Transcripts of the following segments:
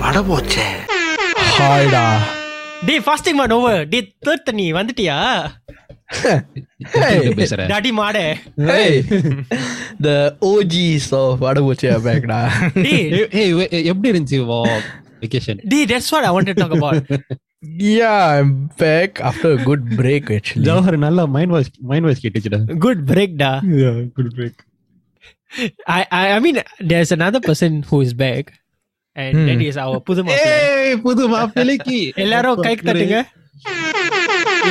பட போச்சே ஹாய்டா டேய் ஃபாஸ்டிங் மாட் ஓவர் டேய் தேர்ட் நீ வந்துட்டியா பேசுறேன் டாடி மாடே Hey, the OGs of வடபூச்சி பேக்டா டேய் ஏய் எப்படி இருந்துச்சு வெக்கேஷன் டேய் that's what I wanted to talk about Yeah, I'm back after a good break actually. Jawahar நல்லா mind voice mind voice கேட்டுச்சுடா good break da good break I, I I mean there's another person who is back and Hmm. that is our புது மாப்பிள்ளை ஏய் புது மாப்பிள்ளைக்கு எல்லாரும் கை தட்டுங்க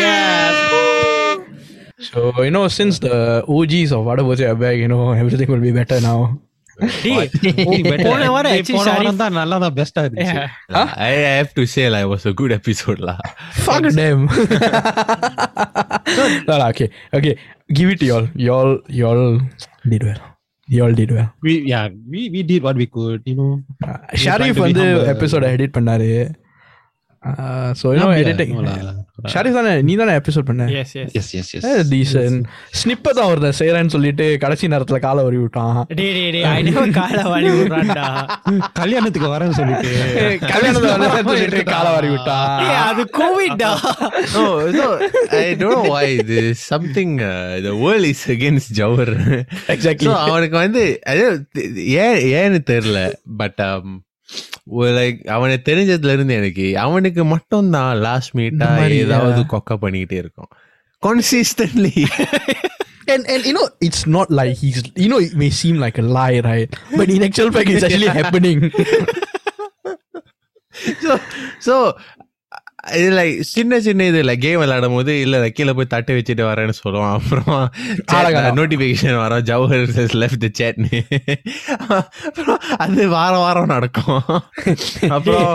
yes So, you know, since the OGs of வடபூச்சி are back, you know, everything will be better now. டேய் போன வாரம் actually போன Sharif வாரம் தான் நல்லா தான் பெஸ்டா இருந்துச்சு yeah. I have to say like, it was a good episode lah. Fuck them. no, no, okay, okay. Give it to y'all. Y'all, y'all did well. Y'all did well. we yeah we we did what we could you know Uh, Sharif வந்து எபிசோட edit பண்ணாரு So you know editing Sharif தானே? நீ தானே episode பண்ண? Eh, தான் ஒருத்தன் செய்யறேன்னு சொல்லிட்டு கடைசி நேரத்துல கால வரி விட்டான். டேய் டேய் டேய் கல்யாணத்துக்கு வரேன்னு சொல்லிட்டு. கல்யாணத்துக்கு வரேன்னு காலை வரி விட்டான். அது கோவிட்டா நோ நோ ஐ இது something the world is against Jawahar exactly அவனுக்கு வந்து ஏன் ஏன்னு தெரியல பட் லைக் அவனை தெரிஞ்சதுல இருந்து எனக்கு அவனுக்கு மட்டும் தான் லாஸ்ட் மீட்டா இந்த மாதிரி, ஏதாவது yeah. கொக்க பண்ணிக்கிட்டே இருக்கும் consistently and and you know it's not like he's you know it may seem like a lie right but in actual fact it's actually happening so so இதுல சின்ன சின்ன இது இதுல கேம் விளையாடும் போது இல்ல கீழே போய் தட்டு வச்சுட்டு வரேன்னு சொல்லுவான். அப்புறம் நோட்டிபிகேஷன் வரும். ஜவஹர் லெஃப்ட் சேட்னி அது வார வாரம் நடக்கும். அப்புறம்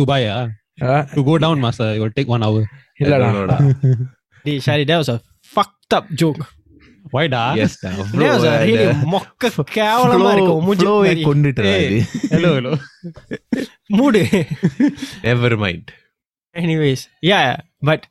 துபாயா to go down master you take one hour இல்லடா டேய் sorry that was a fucked up joke. why da Yes, that was a really மொக்க கேவலமா இருக்கு உன் மூஞ்சி ஃப்ளோவை மாதிரி. கொண்டுட்டு hello hello mood never mind anyways yeah but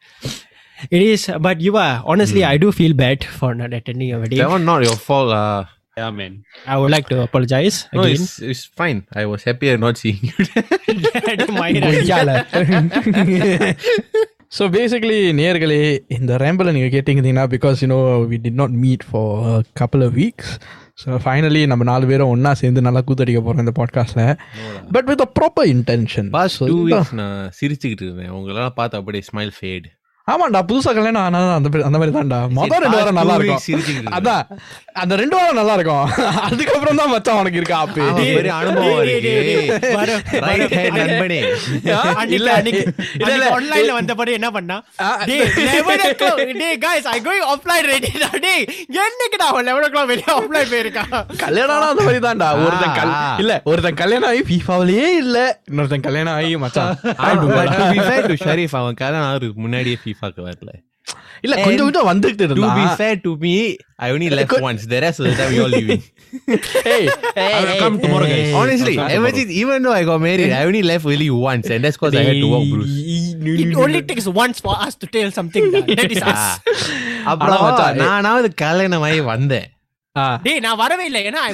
it is but you are honestly i do feel bad for not attending your wedding that one not your fault uh, yeah man i would like to apologize no again it's, it's fine I was happier not seeing you My idea. கொய்யால so basically நேர்களே இந்த ரேம்பில் நீங்கள் கேட்டிங்கன்னா because you know we did not meet for couple of weeks so finally நம்ம நாலு பேரும் ஒன்றா சேர்ந்து நல்லா கூத்தடிக்க போகிறோம் இந்த பாட்காஸ்ட்டில் but with a proper intention pass two weeks நான் சிரிச்சுக்கிட்டு இருந்தேன் உங்களெல்லாம் பார்த்து அப்படியே ஸ்மைல் ஃபேட் ஆமாண்டா புதுசா கல்யாணம் ஆனா அந்த அந்த மாதிரி தான்டா. மொதல் ரெண்டு வாரம் நல்லா இருக்கும். அதான் அந்த ரெண்டு வாரம் நல்லா இருக்கும். அதுக்கப்புறம் தான் மச்சான் உனக்கு இருக்கா அப்படி அனுபவம் இல்ல ஆன்லைன்ல வந்தபடி என்ன பண்ணா? டேய் என்னக்குடா 11 o'clock வெளிய ஆஃப்லைன் போயிருக்கா? கல்யாணம் அந்த மாதிரி தான்டா. ஒருத்தன் இல்ல ஒருத்தன் கல்யாணம் ஆகி ஃபீஃபாவிலேயே இல்ல இன்னொருத்தன் கல்யாணம் ஆகி மச்சான். ஷரீஃப் அவன் முன்னாடியே ஃபீஃபாக்கு வரல இல்ல கொஞ்சம் கொஞ்சம் வந்துகிட்டு டு பி இருந்தான் fair to me I only left once the rest of the time you all leaving Hey, I will come tomorrow guys honestly I'll come imagine even though I got married I only left only once and that's because I had to walk Bruce it only takes once for us to tell something da. that is us அப்புறம் மச்சான், ஏ- நானாவது கல்யாணம் ஆகி வந்தேன் ஆ, டேய் நான் வரவே இல்ல. ஏன்னா ஐ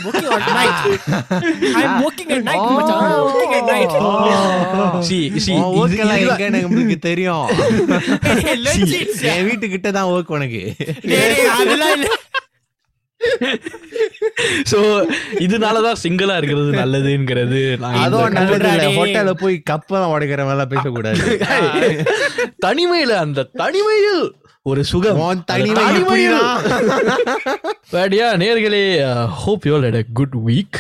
தெரியும்? என் வீட்டு கிட்ட தான் ஓர்க் உனக்கு. டேய் சோ இதனாலதான் சிங்கிளா இருக்கிறது நல்லதுங்கிறது அதுவும் நல்லது இல்ல. ஹோட்டல்ல போய் கப்பெல்லாம் உடைக்கிற மாதிரி பேசக்கூடாது. தனிமையில அந்த தனிமையில் ஒரு சுகம். பட்யா நேர்களே hope you all had a good week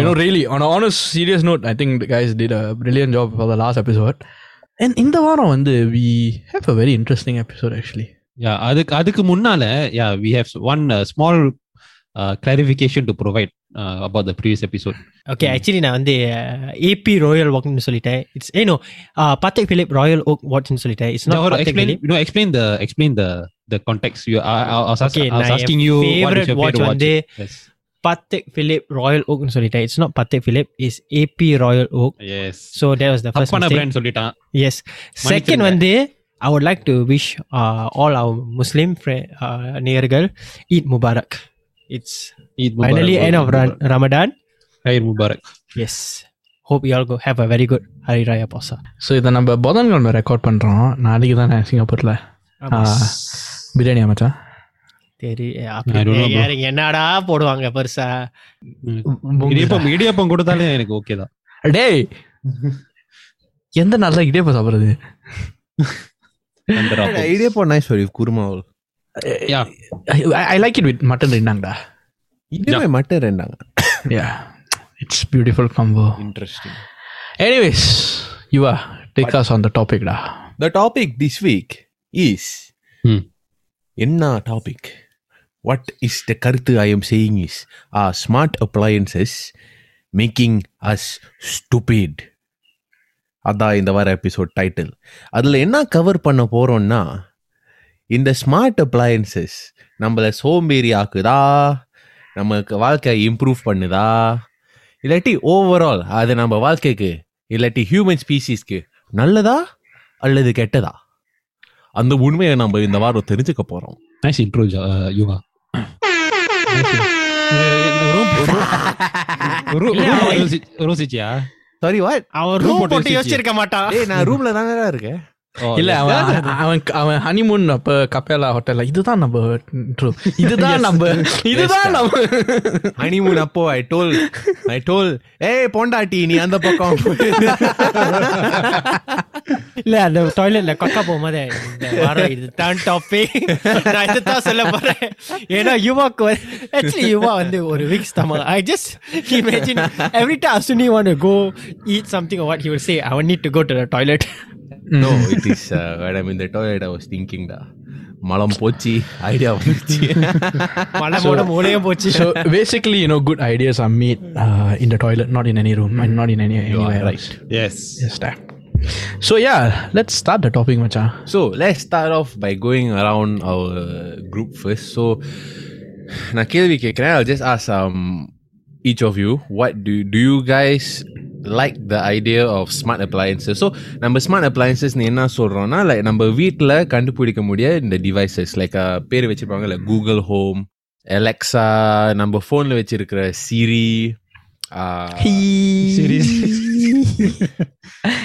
you really on honest serious note I think guys did a brilliant job for the last episode and இந்த வாரம் வந்து we have a very interesting episode actually yeah அதுக்கு அதுக்கு முன்னால yeah we have one small clarification to provide uh, about the previous episode okay actually நான் வந்து AB Royal வாக்னு சொல்லிட்டேன் it's ஏனோ பாத்திக் பிலிப் ராயல் ஓக் வாட்ச்னு சொல்லிட்டேன் it's not Jawahar, பாத்திக் explain Philip you know explain the explain the the context you I, I, I was, ask- Okay, I was நான் asking N you what is favorite your watch favorite watch வந்து yes பாத்திக் Philip Royal ஓக்னு சொல்லிட்டேன் it's not பாத்திக் Philip is AB Royal okay yes so that was the first தப்பான brand சொல்லிட்டான் S second வந்து I would like to wish all our முஸ்லீம் நேர்கள் Eid Mubarak it's Eid Mubarak, finally end of Mubarak. Ramadan. Eid Mubarak. Yes. Hope you all have a very good Hari Raya Puasa so இதை நம்ம புதன் புதன்கிழமை record பண்ணுறோம் நாளைக்கு தானே சிங்கப்பூரில்? பிரியாணி அமைச்சா? தெரி என்னடா போடுவாங்க பெருசா? இடியப்பம் இடியப்பம் கொடுத்தாலே எனக்கு ஓகே தான். டேய்! எந்த நாள் தான் இடியப்பம் சாப்பிட்றது? இடியப்பம் நாய் குருமாவல் I like it with mutton ரெண்டாங்கடா இதுவே மட்டும் ரெண்டாங்க yeah it's beautiful combo interesting anyways Yuva take us on the டாபிக்டா The topic this week is Hmm. என்ன டாபிக் வாட் இஸ் த கருத்து I am saying is ah smart appliances making us stupid அதான் இந்த வார episode title அதில் என்ன cover பண்ண போகிறோம்னா இந்த ஸ்மார்ட் அப்ளையன்சஸ் நம்மளை சோம்பேறி ஆக்குதா நமக்கு வாழ்க்கையை இம்ப்ரூவ் பண்ணுதா? இல்லாட்டி ஓவரால் அது நம்ம வாழ்க்கைக்கு இல்லாட்டி ஹியூமன் ஸ்பீசிஸ்க்கு நல்லதா அல்லது கெட்டதா? அந்த உண்மையை நம்ம இந்த வாரம் தெரிஞ்சுக்க போறோம். நைஸ் இன்ட்ரோ சாரி வாட் அவன் Room ரூம் போட்டு போட்டு யோசிச்சு. யோசிச்சிருக்க மாட்டான். ஏய் நான் ரூம்ல தானடா இருக்கேன்? இல்ல அவன் அவன் அவன் ஹனிமூன் அப்ப கப்பேலா ஹோட்டல்ல இதுதான் நம்ம intro. இதுதான் நம்ம இதுதான் நம்ம ஹனிமூன் அப்போ ஐ டோல் ஐ டோல் ஏய் பொண்டாட்டி நீ அந்த பக்கம் இல்ல அந்த டாய்லெட்ல கொக்கா போகும்போது இந்த வாரம் இது தான் டாபிக் நான் இதுதான் சொல்ல போறேன் ஏன்னா யுவாக்கு ஆக்சுவலி யுவா வந்து ஒரு வீக் ஸ்டமக் ஐ ஜஸ்ட் இமேஜின் எவ்ரி டைம் அசுனி want go eat something what he will say I need to go to the toilet no it is when I'm in the toilet I was thinking டா மலம் போச்சு idea வந்துச்சு மலமோட மூளையும் போச்சு so basically you know good ideas are made uh, in the toilet not in any room and not in any You are anywhere right. else. S yes that. so yeah let's start the topic மச்சான் So let's start off by going around our group first. So நான் கேள்வி கேட்குறேன் I'll just ask um, each of you what do do you guys like the idea of smart appliances. So நம்ம smart appliances நீ என்ன சொல்றோம்னா like நம்ம வீட்டில் கண்டுபிடிக்க முடிய இந்த டிவைசஸ் லைக் பேர் வச்சிருப்பாங்க லைக் கூகுள் ஹோம் அலெக்ஸா நம்ம ஃபோனில் வச்சிருக்கிற சிரி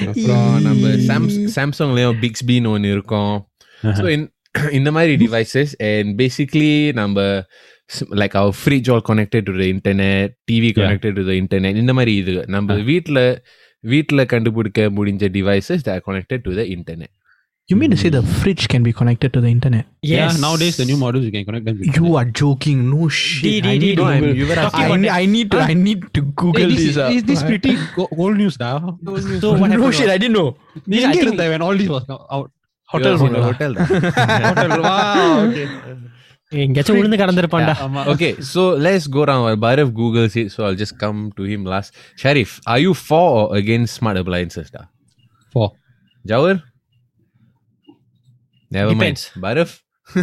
அப்புறம் நம்ம சாம்ஸ் சாம்சங்லேயும் பிக்ஸ்பின்னு ஒன்று இருக்கும். ஸோ இந்த மாதிரி டிவைசஸ் அண்ட் பேசிக்லி நம்ம like our fridge all connected to the internet TV connected to the internet இந்த மாதிரி இது நம்ம வீட்டில் வீட்டில் கண்டுபிடிக்க முடிஞ்ச devices the connected to the internet you mean to say the fridge can be connected to the internet Yeah, Yes. nowadays the new models you can connect them. to you are joking no shit Di- di- I di- need di- to I'm- Google- you were Talking I, about ne- I need to I need to Hey, Google this, this. is, up. is this pretty go- old news now? So what no happened shit was- I didn't know நீ I எங்க think- இருந்த when all this was out? hotel room lah. Hotel Hotel. wow, okay. எங்கேயாச்சும் விழுந்து கடந்திருப்பான்டா okay so let's go around while Bhairav googles it so I'll just come to him last Sharif are you for or against smart appliances da? Four. Jawar never Depends. mind Bhairav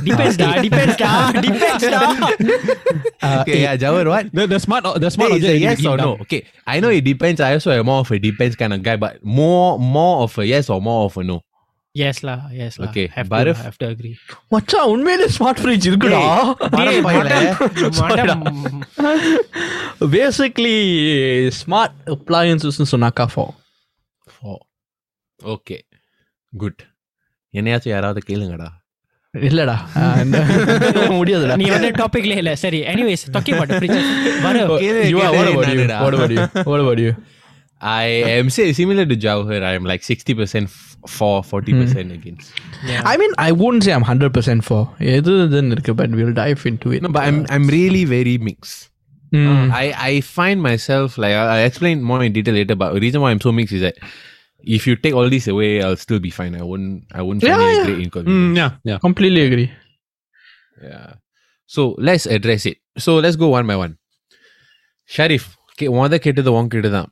depends டா depends டா depends டா okay yeah Jawar what The, the smart the smart Hey, it's object a you yes can or keep no? down. Okay, I know it depends. I also am more of a depends kind of guy, but more more of a yes or more of a no. Yes லா yes law Okay, have to Bharaf? have to agree மச்சான் உண்மையிலே smart fridge இருக்குடா டேய், Sorry டா. மடம் basically smart appliances சொன்னாக்கா ஃபோ Four. Okay, good. என்னையாச்சும் யாராவது கேளுங்கடா இல்லடா அஹ் இந்த- முடியாதுடா நீ வந்து டாபிக்ல இல்ல சரி எனிவேஸ் டாக்கிங் அபௌட் ஃப்ரிட்ஜ் வர கேளு, You are- கேளு, what about you? என்னடா? What about you? What about you? I am say similar to Jawahar. I am like sixty percent for, forty percent against. I mean, I wouldn't say I'm 100% for. எது இதுன்னு இருக்கு, but we'll dive into it. No, but I'm I'm really very mixed. Mm. I I find myself like I I explain more in detail later. But the reason why I'm so mixed is that if you take all this away, I'll still be fine. I wouldn't I wouldn't find Yeah, it a yeah. great inconvenience. Mm, yeah, yeah. Completely agree. Yeah. So let's address it. So let's go one by one. Sharif, okay, முதல்ல கேட்டது உன் கிட்ட தான்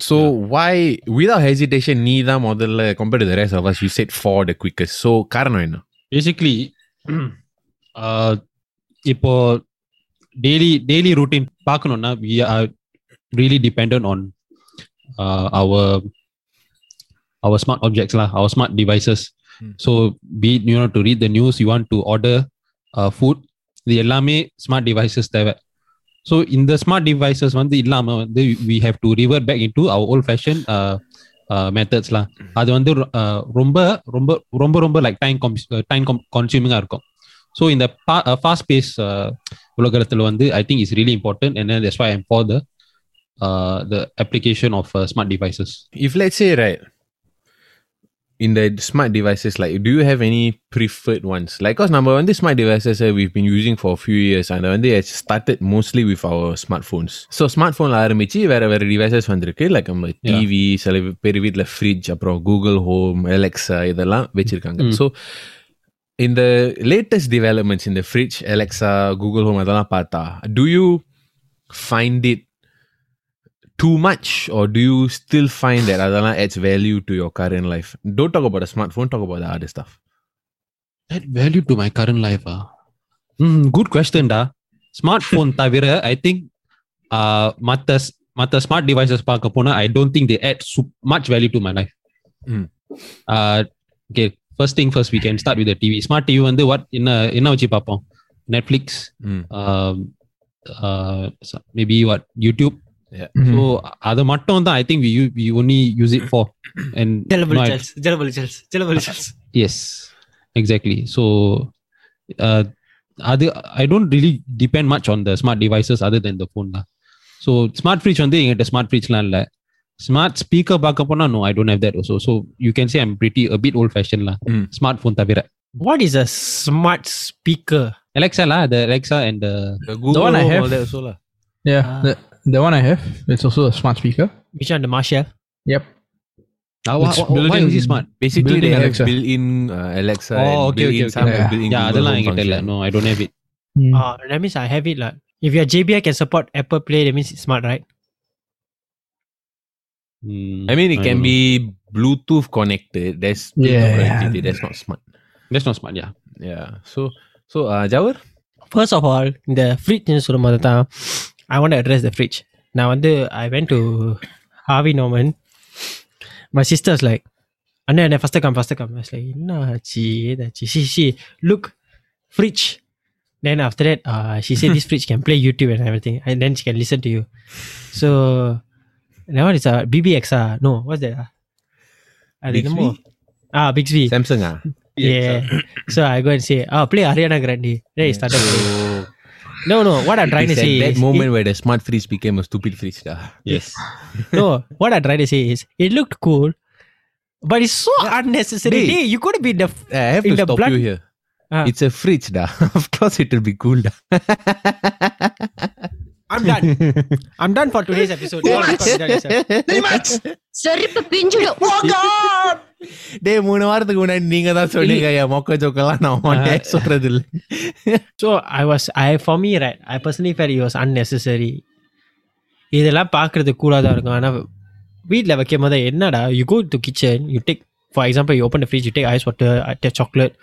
so why without hesitation நீ தான் முதல்ல compared to the rest of us you said for the quickest so காரணம் என்ன Basically, uh, இப்போ டெய்லி டெய்லி ரூட்டீன் பார்க்கணும்னா we are really dependent on uh, our our smart objects lah, our smart devices. Hmm. So be it, you know to read the news, you want to order uh, food, இது எல்லாமே smart devices தேவை so இந்த smart devices வந்து இல்லாம வந்து we have to river back in to our volt fashion மெத்தட்ஸ்லாம் அது வந்து uh, ரொம்ப ரொம்ப ரொம்ப ரொம்ப லைக் டைம் டைம் கன்சியூமிங்காக இருக்கும் ஸோ இந்த ஃபாஸ்ட் பேஸ் உலகத்தில் வந்து I think is really important and that's why I'm for the the application of smart devices If let's say right in the smart devices, like do you have any preferred ones? Like, cause number one, the smart devices uh, we've been using for a few years, and when they started mostly with our smartphones. So smartphone ஆரம்பிச்சு வேற வேற devices வந்திருக்கு like நம்ம TV சில பேர் வீட்டில் fridge அப்புறம் Google home Alexa இதெல்லாம் வச்சிருக்காங்க Mm. ஸோ இந்த லேட்டஸ்ட் டெவலப்மெண்ட்ஸ் இந்த ஃப்ரிட்ஜ் எலெக்ஸா கூகுள் ஹோம் அதெல்லாம் பார்த்தா do you find it too much or do you still find that அதெல்லாம் adds value to your current life don't talk about the smartphone talk about the other stuff add value to my current life ah mm, good question டா smart phone தவிர I think மற்ற மற்ற smart devices பார்க்க போனா ஐ don't think they add much value to my life Mm. Okay first thing first we can start with TV smart TV வந்து what என்ன என்ன வச்சு பார்ப்போம் Netflix Mm. Maybe what YouTube Mhm. So அதை மட்டும் தான் I think we we only use it for and ஜலபலி cells ஜலபலி cells ஜலபலி cells S exactly so அது I don't really depend much on the smart devices other than the phone தான் so smart fridge வந்து எங்கிட்ட smart ஃப்ரிட்ஜ்லாம் இல்லை smart speaker பார்க்க போனா no I don't have that also so you can say I'm pretty a bit old ஃபேஷன்லாம் Mm. Smart phone தவிர What is a smart speaker? அலெக்ஸாலா the Alexa and the Google one I Home, have- all that also lah. Yeah, Ah. the, the one I have, it's also a smart speaker. Which one? The Marshall? Yep. Oh, why, why, why is it smart? Basically, they have Alexa. built-in uh, Alexa. Oh, okay, okay, okay. Yeah, yeah அதெல்லாம் என்கிட்ட இல்ல. No, I don't have it. Mm. Uh, that means I have it lah. If your JBL can support Apple Play, that means it's smart, right? Mm, I mean, it I can be Bluetooth connected. That's yeah, connected. That's not smart. That's not smart. Yeah. Yeah. So so uh, Jawar. First of all, the free things சொல்லும் I want address the fridge நான் வந்து I went to ஹாவி Noman my sisters like அண்ணா என்ன first come first come like என்ன ஆச்சு ஏதாச்சு C C look fridge then after that uh, she said this fridge can play YouTube and everything and then she can listen to you so now it's a BBX ah no what's that ah? அது Bixby? என்னமோ ah Bixby Samsung ah yeah so I go and say oh play Ariana Grande then it started playing. No, no. What I'm trying to say that is moment it, where the smart fridge became a stupid fridge. Da. Yes. no, what I'm trying to say is it looked cool, but it's so yeah. unnecessary. Hey, you could be the. I have to stop blood. you here. Uh. It's a fridge, da. of course, it'll be cool. Da. I'm done. I'm done for today's episode. Too much. Too much. Sorry, Pinjura. Oh God. டேய் மூணு வாரத்துக்கு முன்னாடி நீங்க தான் சொன்னீங்க என் மொக்க ஜோக்கெல்லாம் நான் உன்கிட்ட சொல்றது இல்ல So I was, I for me, right. I personally felt it was unnecessary. இதெல்லாம் பார்க்கறது கூலாக தான் இருக்கும் ஆனால் வீட்டில் வைக்கும் போது என்னடா you go to kitchen you take for example you open fridge you take ice water take chocolate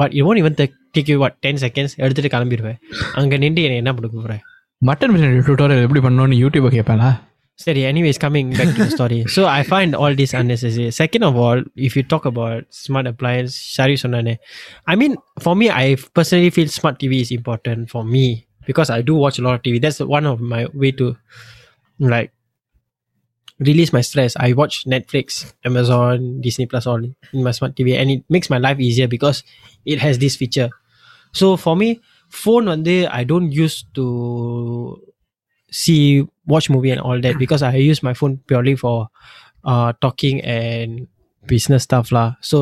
what you won't even take you what ten seconds எடுத்துட்டு கிளம்பிடுவேன். அங்கே நின்று என்ன என்ன கொடுக்க போகிறேன் மட்டன் பிரியாணி டியூட்டோரியல் எப்படி பண்ணணும்னு யூடியூப் கேட்பேனா Sorry, anyways, coming back to the story. So I find all this unnecessary. Second of all, if you talk about smart appliance, Shari Sonane, I mean, for me, I personally feel smart TV is important for me because I do watch a lot of TV. That's one of my way to like release my stress. I watch Netflix, Amazon, Disney Plus all in my smart TV, and it makes my life easier because it has this feature. So for me, phone one day I don't use to see watch movie and all that because I use my phone purely for uh talking and business stuff lah. So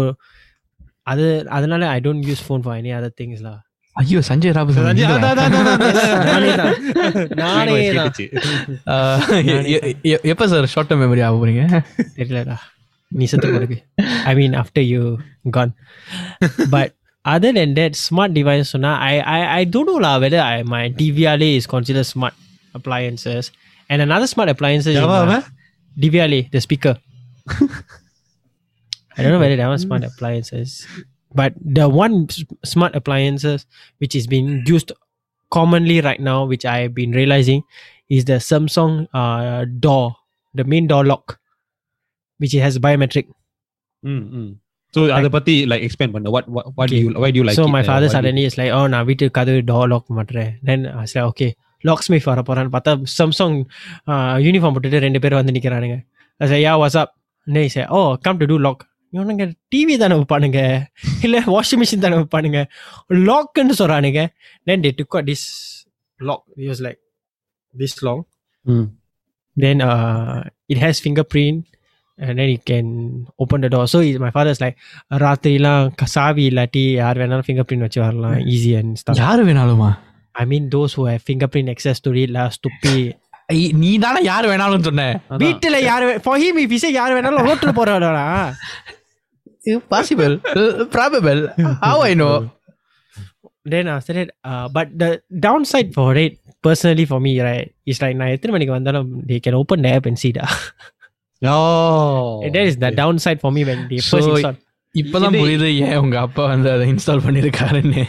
other அதனால I don't use phone for any other things lah. ஐயோ சஞ்சய் ராபு நானே தான் நானே தான் எப்போ sir short term memory ஆக போறீங்க தெரியலடா நீ செத்து போறதுக்கு I mean after you can but other than that smart device சொன்னா ஐ I I don't know law whether I my டிவியாலே is consider smart appliances and another smart appliances is my- DVLA, the speaker. I don't know whether that was smart appliances, but the one s- smart appliances which is being used commonly right now, which I've been realizing, is the Samsung uh, door, the main door lock, which has biometric. ம் ம் so அதை பத்தி like explain பண்ண what what to you why do like so my father suddenly is like, oh, நான் வீட்டு கதவு door lock மாட்டுறேன். Then I was like, okay, locksmith வர போகிறான்னு பார்த்தா சம்சங் யூனிஃபார்ம் போட்டுட்டு ரெண்டு பேர் வந்து நிற்கிறானுங்க யா வாட்ஸ்அப் நெய் say oh come to do lock இவனுங்க டிவி தானே வைப்பானுங்க. இல்லை வாஷிங் மிஷின் தானே வைப்பானுங்க. லாக்குன்னு சொல்கிறானுங்க then they took this lock use like this long then it has fingerprint and then you can open the door so is my father's like ராத்திரிலாம் சாவி இல்லாட்டி யார் வேணாலும் ஃபிங்கர் பிரிண்ட் வச்சு வரலாம். ஈஸியாக அண்ட் யார் வேணாலுமா? ஐ மீன் those who have finger print excess to read லா ஸ்டுப்பி ஐ, நீ தானே யாரு வேணாலும் சொன்ன வீட்டில் யார் ஃபார் ஹிம் இஃப் இசை யார் வேணாலும் ரோட்டில் போகிறவடா possible probable have I know then after that uh, but the downside for it personally for me right is like நான் எத்தனை மணிக்கு வந்தாலும் they can open the app and see da Oh. that is the downside for me when they So, first install இப்பதான் புரியுது ஏன் உங்க அப்பா வந்து அதை இன்ஸ்டால் பண்ணிருக்காருன்னு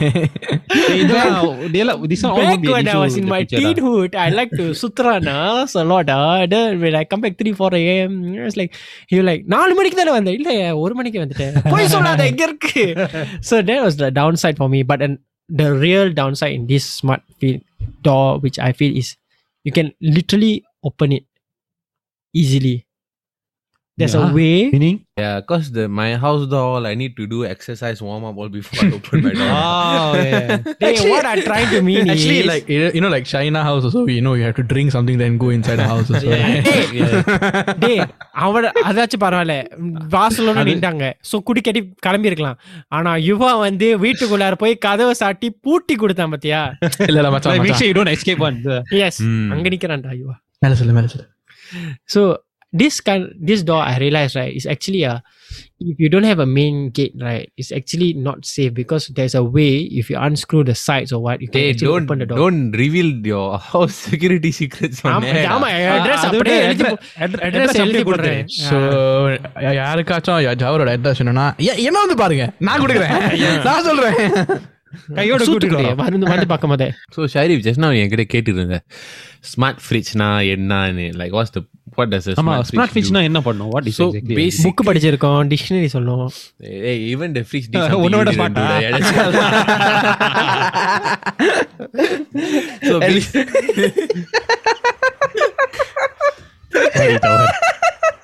இதெல்லாம் இதெல்லாம் this one all won't Back be an when I issue was in in the my future, ah. teenhood, I like to sutrana a lot. Uh. Then when I come back 3 4 a.m., it's like, he was like, நாலு மணிக்கு தானே வந்தேன் இல்லை ஒரு மணிக்கு வந்துட்டேன் போய் சொல்லாத எங்க இருக்கு so that was the downside for me but then the real downside in this smart field door which I feel is you can literally open it easily there's Yeah. a way Meaning? Yeah, cause the my house door, all I need to do exercise warm up all before I open my door. Oh, yeah. Hey, what I'm trying to mean Actually, is like you know, like China house also, you know, you have to drink something then go inside the house. Also. டேய் அவன் அதாச்சும் பரவாயில்ல வாசலோட நின்றாங்க so குடி கட்டி கிளம்பி இருக்கலாம் ஆனா யுவா வந்து வீட்டுக்குள்ளார போய் கதவை சாட்டி பூட்டி கொடுத்தான் பாத்தியா இல்ல இல்ல மச்சான் மச்சான். sure you don't escape one. Yes Hmm. அங்க நிக்கிறான்டா யுவா மேல சொல்லு மேல சொல்லு so this kind this door i realized right is actually a if you don't have a main gate right it's actually not safe because there's a way if you unscrew the sides or what you can Hey, don't open the door don't reveal your house security secrets on ஆமா address அப்படியே எழுதி address- address address எழுதி போடுறேன் so யாருக்காச்சும் ஜாவரோட address என்னன்னா என்ன வந்து பாருங்க நான் கொடுக்குறேன் நான் சொல்றேன் கையோட கூட்டிட்டு மருந்து மருந்து பக்கம் போதே ஸோ ஷரீப் ஜஸ்ட் நான் என்கிட்ட கேட்டுருந்தேன் ஸ்மார்ட் ஃப்ரிட்ஜ்னா என்னன்னு? Like what's the what does ஆமா ஸ்மார்ட் ஃப்ரிட்ஜ்னா என்ன பண்ணும்? வாட் இஸ் பேசிக் புக் படிச்சிருக்கோம் டிக்ஷனரி சொல்லும் ஏய் ஈவன் தி ஃப்ரிட்ஜ் உன்னோட பாட்டா சோ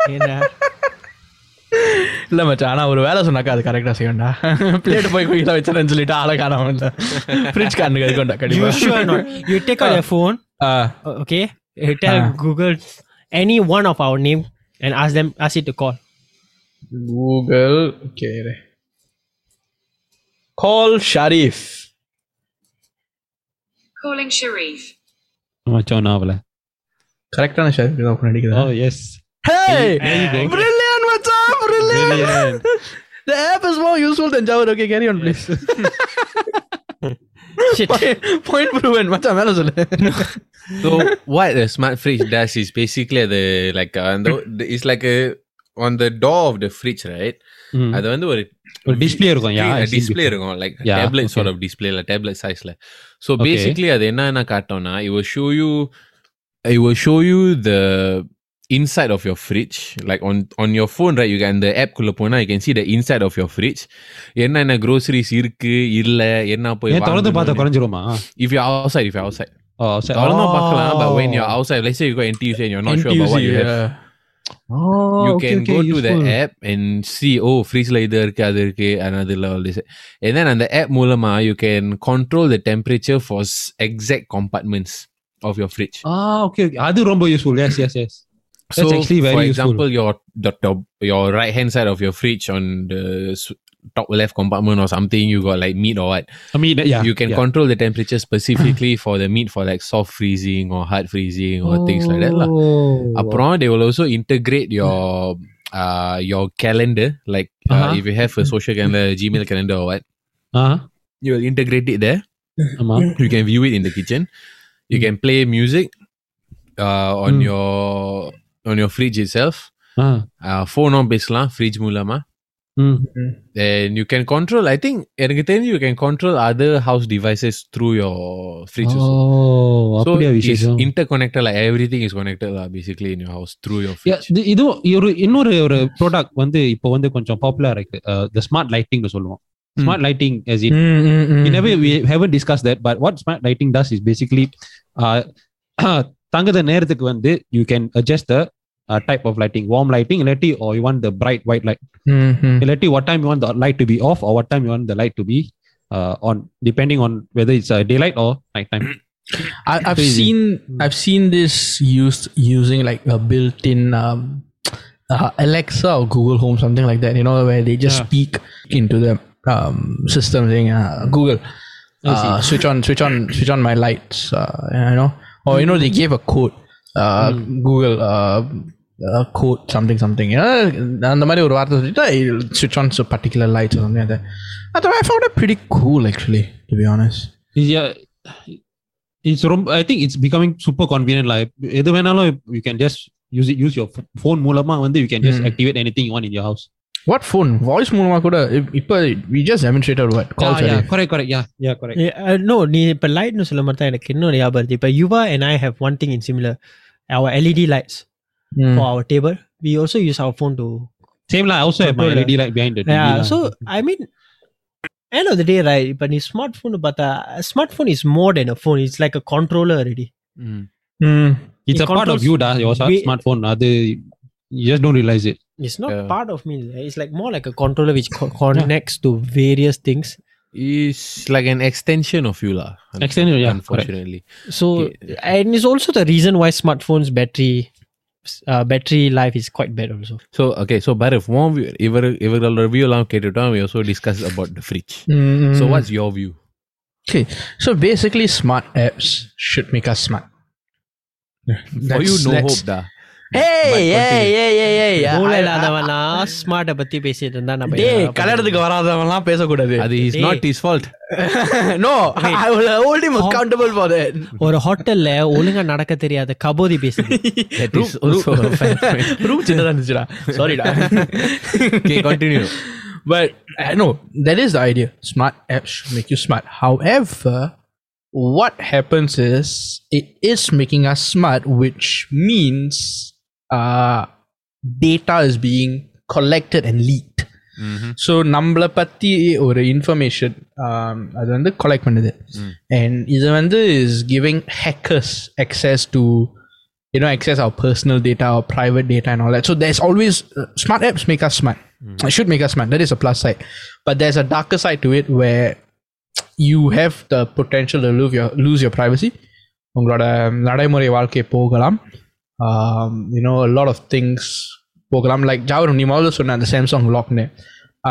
என்ன இல்ல மச்சான் ஆனா ஒரு வேலை சொன்னாக்கா அது கரெக்டா செய்யணும்டா பிளேட் போய் குயில வச்சிருன்னு சொல்லிட்டு ஆளை காணாம இல்ல ஃப்ரிட்ஜ் காரனுக்கு இருக்கும்டா you கண்டிப்பா sure not you take out your phone ah, uh, okay you tell Ah. google any one of our name and ask them ask it to call Google okay call Sharif Calling Sharif. மச்சான் நாவல கரெக்டான ஷரீஃப் தான் open ஓ அடிக்குதா S Hey! There you go. Brilliant, மச்சான், brilliant. Brilliant. The app is more useful than Java. Okay, carry on, please. Shit. Point proven. மச்சான், மேல சொல்லு. so what the smart fridge does is basically the like uh, the, the- it's like a on the door of the fridge right ம். அது வந்து ஒரு ஒரு display இருக்கும் yeah I've seen display before. இருக்கும் like Yeah, tablet okay. Chart of டிஸ்பிளேல tablet சைஸ்ல so Okay. Basically அது என்னென்ன காட்டோம்னா it will show you it will show you the inside of your fridge like on on your phone right you can the app குள்ள போனா you can see the inside of your fridge என்னென்ன groceries இருக்கு இல்ல என்ன போய் ஏன் திறந்து பார்த்தா வாங்கணும்னு. குறைஞ்சிருமா if you're outside if you're outside ஓ சரி திறந்து Oh. பார்க்கலாம் but when you're outside let's say you got NTUC and you're not sure about what you have yeah. Oh, you okay, can okay, go to the useful. app and see oh fridge ல இது இருக்கு அது இருக்கு and அதுல all this and then அந்த app மூலமா you can control the temperature for s- exact compartments of your fridge Ah, okay, okay. அது ரொம்ப useful S S That's so, actually very for example, useful. your the top, your right hand side of your fridge on the top left compartment or something, you got like meat or what? I mean, yeah, you can yeah. control the temperature specifically for the meat for like soft freezing or hard freezing or oh, things like that lah. Oh. Apron, they will also integrate your uh your calendar, like uh, uh-huh. uh, if you have a social calendar, Gmail calendar or what, uh-huh. you will integrate it there. Uh-huh. You can view it in the kitchen. You mm. can play music uh, on mm. your on your fridge itself. Ah, Uh, phone on பேசலாம் fridge மூலமா ம். then you can control I think எனக்கு தெரிஞ்சு you can control other house devices through your fridge also. O So அப்படியா it's விசேஷம் interconnected like everything is connected lah, basically in your house through your Yeah, fridge. இது- இது ஒரு இன்னொரு ஒரு product வந்து இப்போ வந்து கொஞ்சம் பாப்புலர் இருக்கு த ஸ்மார்ட் லைட்டிங் சொல்லுவோம் Smart lighting, as in Mm, mm, mm. we never we haven't discussed that. But what smart lighting does is basically, uh, தங்குத நேரத்துக்கு வந்து you can adjust the uh, type of lighting, warm lighting, இல்லாட்டி or you want the bright white light, Mm, mm. illaட்டி what time you want the light to be off or what time you want the light to be uh, on, depending on whether it's uh, daylight or nighttime. I, I've Crazy. seen I've seen this used using like a built-in um, uh, Alexa or Google Home, something like that. You know, where they just Yeah. speak into the um, system saying, uh, "Google, uh, switch on, switch on, switch on my lights." Uh, you know, or you know, they gave a code. Uh, Google uh, uh, code something something. You know, அந்த மாதிரி ஒரு வார்த்தை சொல்லிட்டு it'll switch on to particular lights or something like that. I thought I found it pretty cool actually, to be honest. Yeah, it's ரொம்ப I think it's becoming super convenient. Like எது வேணாலும் you can just use it use your ph- phone மூலமா வந்து you can just Hmm. activate anything you want in your house. What phone? Voice மூலமா கூட இப்- இப்ப we just demonstrated what Yeah, calls yeah, correct, correct. Yeah, yeah, correct. No நீ இப்போ லைட்னு சொல்ல மாதிரி தான் எனக்கு இன்னொரு ஞாபகம் வருது இப்போ யுவா and I have one thing in similar our LED lights Mm. for our table. We also use our phone to. Same lah. I also have my Controller. LED light behind the TV. Yeah. lah. So I mean, end of the day, right? But the smartphone, but a smartphone is more than a phone. It's like a controller already. Mm. Mm. it's it a part of controls you, da. Your way- smartphone. Other, you just don't realize it. it's not yeah. part of me. Eh? It's like more like a controller which co- connects yeah. to various things. It's like an extension of you, lah. Extension, yeah. Unfortunately. Correct. So, okay. and it's also the reason why smartphones battery uh, battery life is quite bad also. So okay, so Bharat, one ഇവർ ഇവരുടെ review എല്ലാം time we also discuss about the fridge. Mm. So what's your view? Okay, so basically smart apps should make us smart. That's, you, no hope da. Hey, But hey, continue. hey, hey, hey, yeah. மூளை I- இல்லாதவன்லாம் ஸ்மார்ட்டை பத்தி பேசிட்டு இருந்தா நம்ம டேய் என்னடா கல்யாணத்துக்கு வராதவன்லாம் பேசக்கூடாது அது is Hey. not his fault. no I will hold him accountable for that ஒரு ஹோட்டல்ல ஒழுங்கா நடக்க தெரியாத கபோதி பேசுது That is also a fact. Room சின்னதா இருந்துச்சுடா சாரிடா Okay, continue. but uh, no that is the idea smart apps should make you smart however what happens is it is making us smart which means uh data is being collected and leaked Mhm. So நம்மளை பற்றி ஒரு information அது வந்து collect பண்ணுது and இது வந்து is giving hackers access to you know access our personal data or private data and all that so there's always uh, smart apps make us smart it should make us smart that is a plus side but there's a darker side to it where you have the potential to lose your lose your privacy உங்களோட நடைமுறை வாழ்க்கை போகலாம் um, you know a lot of things போகலாம் like Javar நீ முதல்ல சொன்ன அந்த Samsung லாக்னு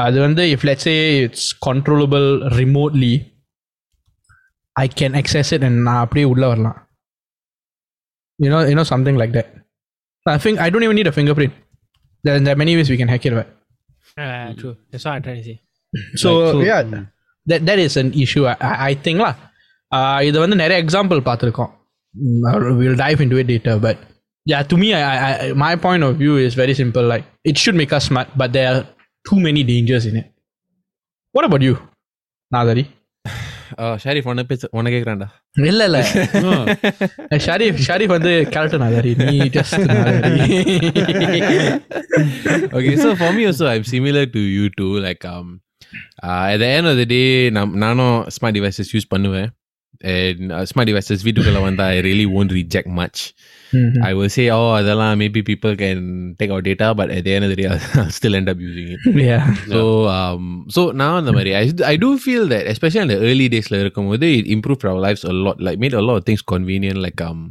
அது வந்து if let's A it's controllable remotely I can access it and நான் அப்படியே உள்ள வரலாம் you know you know something like that I think I don't even need a fingerprint there, there are many ways we can hack it right Uh, true. That's what I'm trying to say. so, Like, so- yeah that that is an issue I, I, I think lah uh, இது வந்து நிறைய example பார்த்துருக்கோம் we'll dive into it later but yeah to me I, I, I my point of view is very simple like it should make us smart but there are too many dangers in it what about you நாதரி Uh, Sharif உன்னை பேச உன்னை கேட்குறான்டா இல்ல இல்ல ஷரீஃப் ஷரீஃப் வந்து character நாதாரி நீ just okay, so for me also, I'm similar to you too. Like, um, uh, at the end of the day, நான் நானும் smart devices use பண்ணுவேன் and uh, smart devices வீட்டுக்குள்ள வந்தா I really won't reject much. I will say, oh, அதெல்லாம் maybe people can take our data, but at the end of the day, I'll still end up using it. yeah So, um, so now அந்த மாதிரி I, I do feel that especially in the early daysல இருக்கும்போது it improved our lives a lot like made a lot of things convenient like um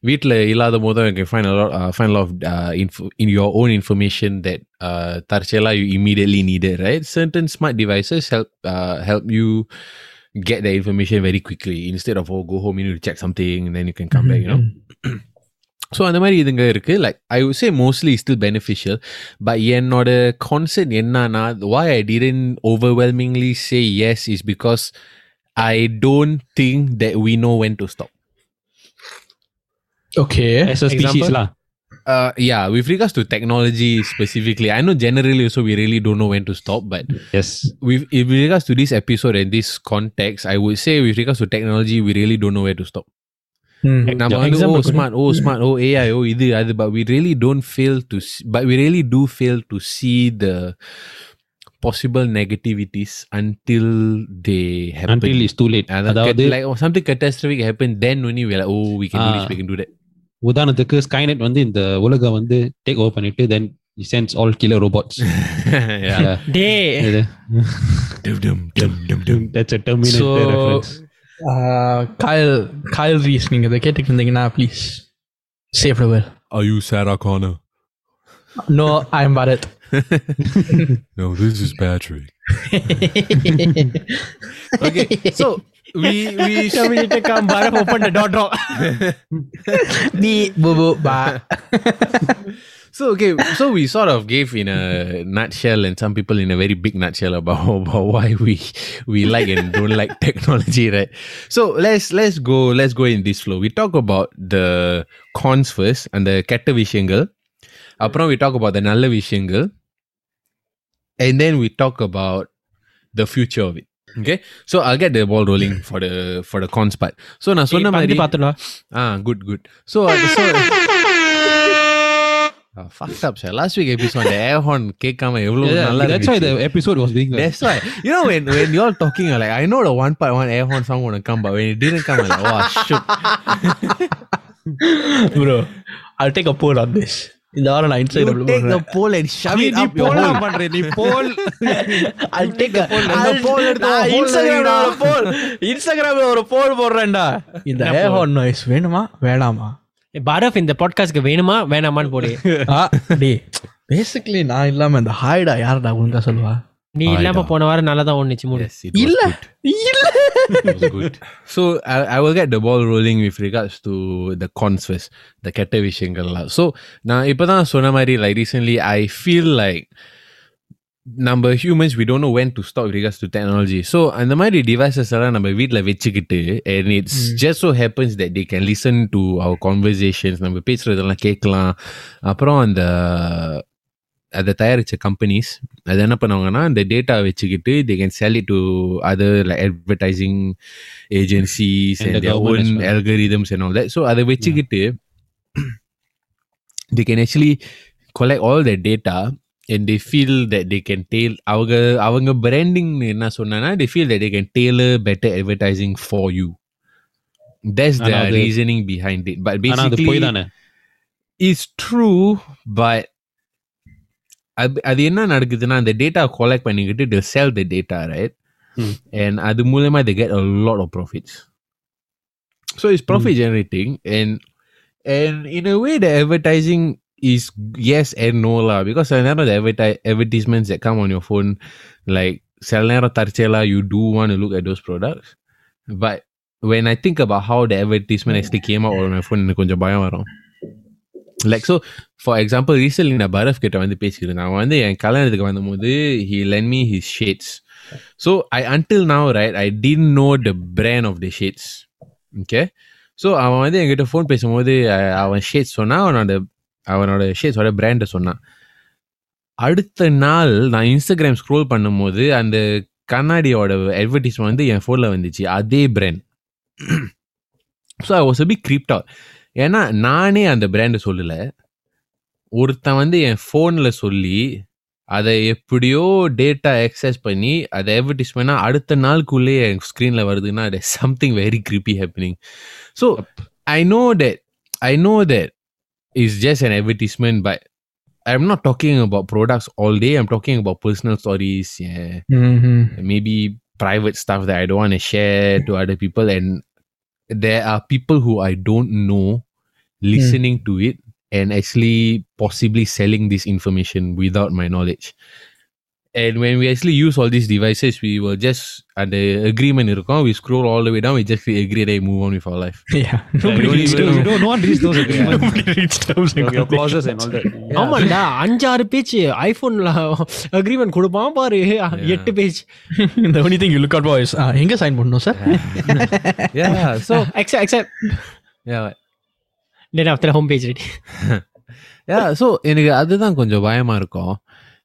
வீட்டில் இல்லாத போதும் you can find a lot uh, find a lot of uh, info, in your own information that uh, தற்செயலா you immediately needed right certain smart devices help uh, help you get the information very quickly instead of oh go home you need to check something and then you can come back you know so அந்த மாதிரி இதுங்க இருக்கு like I would say mostly still beneficial but என்னோட concept என்னன்னா why I didn't overwhelmingly say yes is because I don't think that we know when to stop. okay As a species Example? lah. Uh, yeah, with regards to technology specifically, I know generally also we really don't know when to stop, but Yes. with, with regards to this episode and this context, I would say with regards to technology, we really don't know where to stop. Hmm. நம்ம Yeah, வந்து example oh smart oh smart oh AI oh இது அது but we really don't fail to see, but we really do fail to see the possible negativities until they happen. until it's too late And அதாவது like oh, something catastrophic happened, then only we're like, oh, we can do this, Ah. we can do that. உதாரணத்துக்கு Skynet வந்து இந்த உலகம் வந்து take over பண்ணிட்டு then sends all killer robots yeah. Day dum, dum, dum, dum, dum. That's a terminator So- reference Kayal Kayal raise நீங்க இதை கேட்டுட்டு இருந்தீங்கன்னா please safe well Are you Sarah Connor? No I am Bharat No, this is Patrick. okay, so we we Terminator come, Bharat open the door, door. B புபு பா so okay, so we sort of gave in a nutshell, and some people in a very big nutshell about, about why we we like and don't like technology, right? So let's let's go let's go in this flow. We talk about the cons first and the கெட்ட விஷயங்கள் அப்புறம் we talk about the நல்ல விஷயங்கள் and then we talk about the future of it. Okay, so I'll get the ball rolling for the for the cons part. So நான் சொன்ன மாதிரி பகுதி பார்த்துடா Ah, good, good. So, uh, so Ah, fucked up, sir. Last week episode, the air horn கேட்காம எவ்வளவு Yeah, நல்லா that's why the இருந்துச்சு. episode was being like, That's why. You know, when, when you're talking, you're like, I know the one part one air horn song gonna come, but when it didn't come, I'm like, wow, shoot. Bro I take a pole on this இந்த வாரம் நான் You இன்ஸ்டாகிராம்ல take the போடுறேன் pole and shove நீ it நீ up your pole hole. பண்ற நீ போல் I'll take a அந்த pole எடுத்து உன் hole ல இன்ஸ்டாகிராம்ல வைடா. ஒரு போல் இன்ஸ்டாகிராம்ல ஒரு போல் போடுறேன்டா இந்த ஏர் ஹார்ன் நாய்ஸ் வேணுமா வேணாமா பாரஃப் இந்த பாட்காஸ்ட்க்கு வேணுமா வேணாமான்னு போடு. டேய் பேசிக்கலி நான் இல்லாம இந்த ஹாய்டா யாரடா ஒழுங்கா சொல்லுவா? நீ இல்லாம போன வாரம் நல்லா தான் ஒண்ணுச்சு மூடு இல்ல இல்ல. So I will get the ball rolling with regards to the consequences the கெட்ட விஷயங்கள்லாம். ஸோ நான் இப்போ தான் சொன்ன மாதிரி like recently I feel like நம்ம humans we don't know when to stop with regards to technology. So அந்த மாதிரி devices எல்லாம் நம்ம வீட்ல வச்சுக்கிட்டு and it's just so happens that they can listen to our conversations நம்ம பேசுறதெல்லாம் கேட்கலாம் அப்புறம் அந்த அதை தயாரிச்ச கம்பெனிஸ் அது என்ன பண்ணுவாங்கன்னா அந்த டேட்டா வச்சுக்கிட்டு they can sell it to other like advertising agencies And and, the their government own as well. algorithms and all that so அதை வச்சுக்கிட்டு they can actually collect all the data and they feel that they can tail அவங்க அவங்க branding என்ன சொன்னா they feel that they can tailor better advertising for you that's the ஆனா அது- reasoning behind it but ஆனா அது basically போய் தானே இட்ஸ் ட்ரூ பட் அது அது என்ன நடக்குதுன்னா அந்த டேட்டா கலெக்ட் பண்ணிக்கிட்டு தி செல் the data write Hmm. And அது மூலமா they get a lot of profits so it's profit generating and and in a way the advertising is yes and no lah because சில நேரம் the adverti- advertisements that come on your phone like சில நேரம் தற்செயலா you do want to look at those products but when I think about how the advertisement actually came out on my phone எனக்கு கொஞ்சம் பயம் வரும் like so for example recently நான் பரஃப் கிட்ட வந்து பேசிக்கிறேன் நான் வந்து என் கல்யாணத்துக்கு வந்தபோது he len me his shades so I until now right I tin no the brand of the shades okay so அவன் வந்து என்கிட்ட ஃபோன் பேசும்போது அஹ், அவன் ஷேட்ஸ் சொன்னான் அவனோட அவனோட ஷேட்ஸோட பிராண்டை சொன்னான். அடுத்த நாள் நான் இன்ஸ்டாகிராம் ஸ்க்ரோல் பண்ணும்போது அந்த கண்ணாடியோட அட்வர்டைஸ்மெண்ட் வந்து என் ஃபோனில் வந்துச்சு. அதே brand so I was be creeped ஏன்னா நானே அந்த பிராண்டை சொல்லலை. ஒருத்தன் வந்து என் ஃபோனில் சொல்லி அதை எப்படியோ டேட்டா எக்ஸஸ் பண்ணி அதை அட்வர்டைஸ்மெண்ட்னா அடுத்த நாளுக்குள்ளேயே என் ஸ்க்ரீனில் வருதுன்னா அது something very creepy happening. So I know that I know that is just an advertisement, but I'm not talking about products all day. I'm talking about personal stories, yeah. Mm-hmm. Maybe private stuff that I don't want to share to other people. And there are people who I don't know listening mm. to it and actually possibly selling this information without my knowledge. And when we actually use all these devices, we will just at the agreement இருக்கும், we scroll all the way down, we just agree that we move on with our life. Yeah. I Nobody don't reads even terms. know. No, no one reads those agreements. Nobody reads terms and Your conditions. clauses and all that. ஆமாண்டா அஞ்சாறு page ஐபோன்ல agreement கொடுப்பான் பாரு எட்டு page The only thing you look out for is, ah, எங்க sign பண்ணணும் sir Yeah. So accept accept yeah. Then after home page ready yeah so எனக்கு அதுதான் கொஞ்சம் பயமா இருக்கும்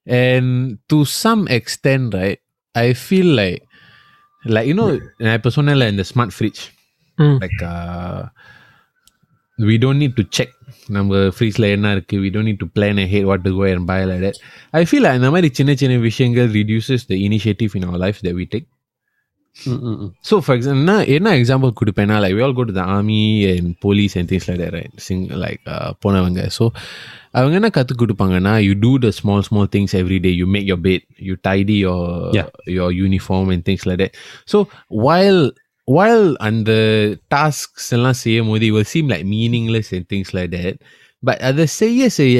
and to some extent right i feel like like you know நான் இப்ப சொன்னேன்ல இந்த ஸ்மார்ட் ஃப்ரிட்ஜ் ம். Like we don't need to check நம்ம ஃப்ரீஸில் என்ன இருக்கு we don't need to plan ahead what to go and buy like that I feel like இந்த மாதிரி சின்ன சின்ன விஷயங்கள் reduces the initiative in our life that we take Mm, mm, mm. so for example என்ன என்ன example கொடுப்பேன்னா like we all go to the army and police and things like that right Sing, like uh, போனவங்க so அவங்க என்ன கற்றுக் கொடுப்பாங்கன்னா you do the small small things every day you make your bed you tidy your Yeah. your uniform and things like that so while while அந்த tasks எல்லாம் செய்யும் போது it will seem like meaningless and things like that but அதை செய்ய செய்ய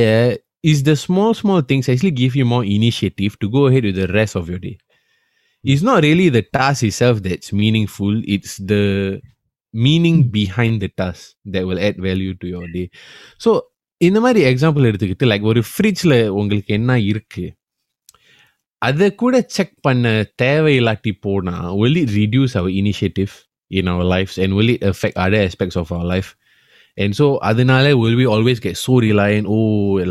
is the small small things actually give you more initiative to go ahead with the rest of your day it's not really the task itself that's meaningful it's the meaning behind the task that will add value to your day so இந்த மாதிரி example எடுத்துக்கிட்டு like ஒரு ஃப்ரிட்ஜில் உங்களுக்கு என்ன இருக்கு? அதை கூட செக் பண்ண தேவையில்லாட்டி போனால் will reduce our initiative in our life and will affect other aspects of our life and so அதனால will we always get so reliant oh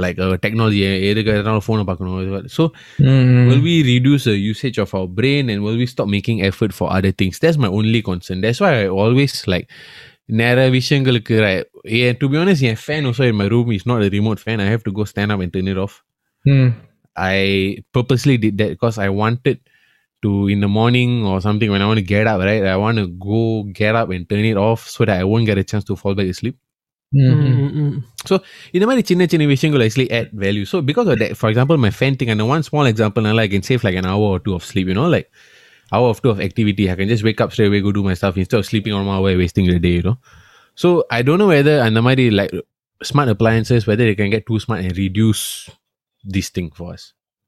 like uh, technology எதுக்கு எதனால ஃபோனை பார்க்கணும் so Mm. will we reduce the usage of our brain and will we stop making effort for other things that's my only concern that's why i always like நிறைய விஷயங்களுக்கு right, yeah, to be honest N fan also in my room is not a remote fan i have to go stand up and turn it off Mm. i purposely did that because i wanted to in the morning or something when i want to get up right i want to go get up and turn it off so that i won't get a chance to fall back asleep Mm. Mm, mm, mm. இந்த மாதிரி சின்ன சின்ன விஷயங்கள் actually add value so because of that for example my fan thing and one small example now I can save like an hour or two of sleep you know like hour or two of activity I can just wake up straight away go do my stuff instead of sleeping on my way wasting the day you know so I don't know whether அந்த மாதிரி like smart appliances whether they can get too smart and reduce this thing for us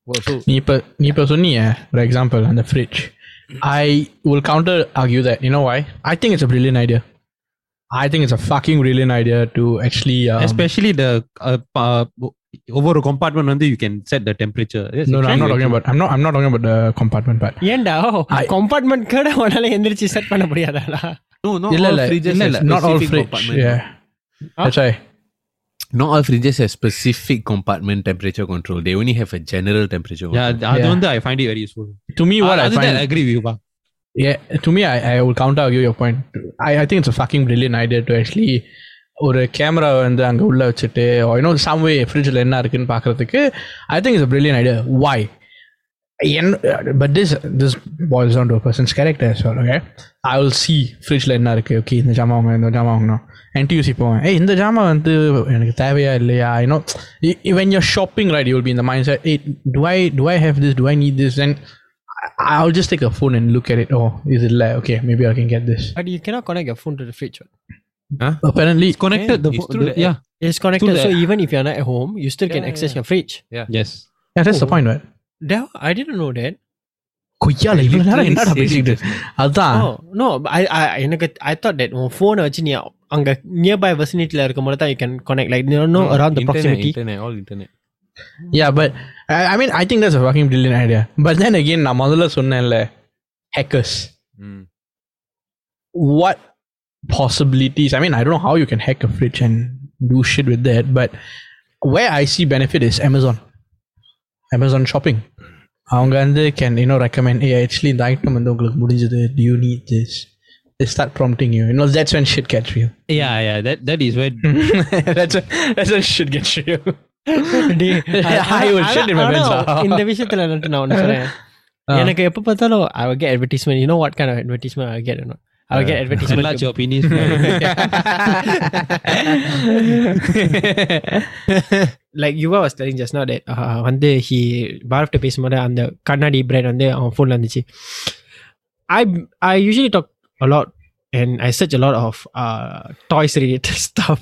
well, so நீ இப்போ நீ இப்போ சொன்னீங்க for example அந்த fridge I will counter argue that you know why I think it's a brilliant idea I think it's a fucking brilliant idea to actually especially the uh, uh, ஒவ்வொரு compartment வந்து you can set the temperature Yes, no, no, I'm not exactly. talking about. I'm not. I'm not talking about the compartment part. ஏன்டா I- compartment கூட உன்னால எந்திரிச்சு set பண்ண முடியாதாடா no not இல்ல all இல்ல fridges இல்ல have இல்ல not all specific fridge. compartment. Yeah, that's why. not all fridges have specific compartment temperature control they only have a general temperature yeah control. அது Yeah. வந்து I find it very useful To me, what I Other than find. that, I agree with you பா. Yeah, to me, I, I will counter argue your point. I, I think it's a fucking brilliant idea to actually ஒரு camera வந்து அங்கே உள்ள வச்சுட்டு you know some way ஃப்ரிட்ஜில் என்ன இருக்குன்னு பார்க்கறதுக்கு ஐ think it's brilliant idea why என் but this this boys on to person's character so okay I will see ஃப்ரிட்ஜில் என்ன இருக்குது ஓகே இந்த ஜாமான் வாங்க இந்த ஜாமான் வாங்கணும் என்டியூசி போவேன் ஏய் இந்த ஜாமான் வந்து எனக்கு தேவையா இல்லையா you know when you're shopping right you will be இந்த mind set A to I to I have this to I need this and I'll just take a phone and look at it. Oh, is it like okay? Maybe I can get this. But you cannot connect your phone to the fridge. what? Apparently, connected the, it's phone- through the- the yeah It's connected, the- so even if you're not at home, you still can Yeah, access yeah. your fridge. yes yeah, that's the Oh. point, right? That, I didn't know that. கொய்யால இவ்வளவு நேரம் literally என்னடா said பேசிட்டு it. அதான் Oh no, but I I எனக்கு I thought that உன் phone வச்சு நீ அங்க nearby vicinityல இருக்கும்போது தான் you can connect like you know around the internet, proximity. internet all internet yeah but I, I mean I think that's a fucking brilliant idea but then again நான் முதல்ல சொன்னேன்ல hackers mm. what possibilities I mean I don't know how you can hack a fridge and do shit with that but where I see benefit is Amazon Amazon shopping அவங்க வந்து can you know recommend hey actually இந்த item வந்து உங்களுக்கு முடிஞ்சது do you need this they start prompting you you know that's when shit gets real yeah yeah that that is where that's when, that's when shit gets real டேய், I will shit in my ஆனா, pants. இந்த விஷயத்துல வந்துட்டு நான் ஒண்ணு சொல்றேன் Ah. எனக்கு எப்ப பார்த்தாலும் I will get advertisement you know what kind of advertisement I will get or not I will get advertisement Enlarge your penis like Yuva was telling just now that uh, வந்து he பாரப்ட்ட பேசும்போது அந்த கண்ணாடி brand வந்து அவன் ஃபோன்ல இருந்துச்சு I I usually talk a lot and I search a lot of uh, toys related stuff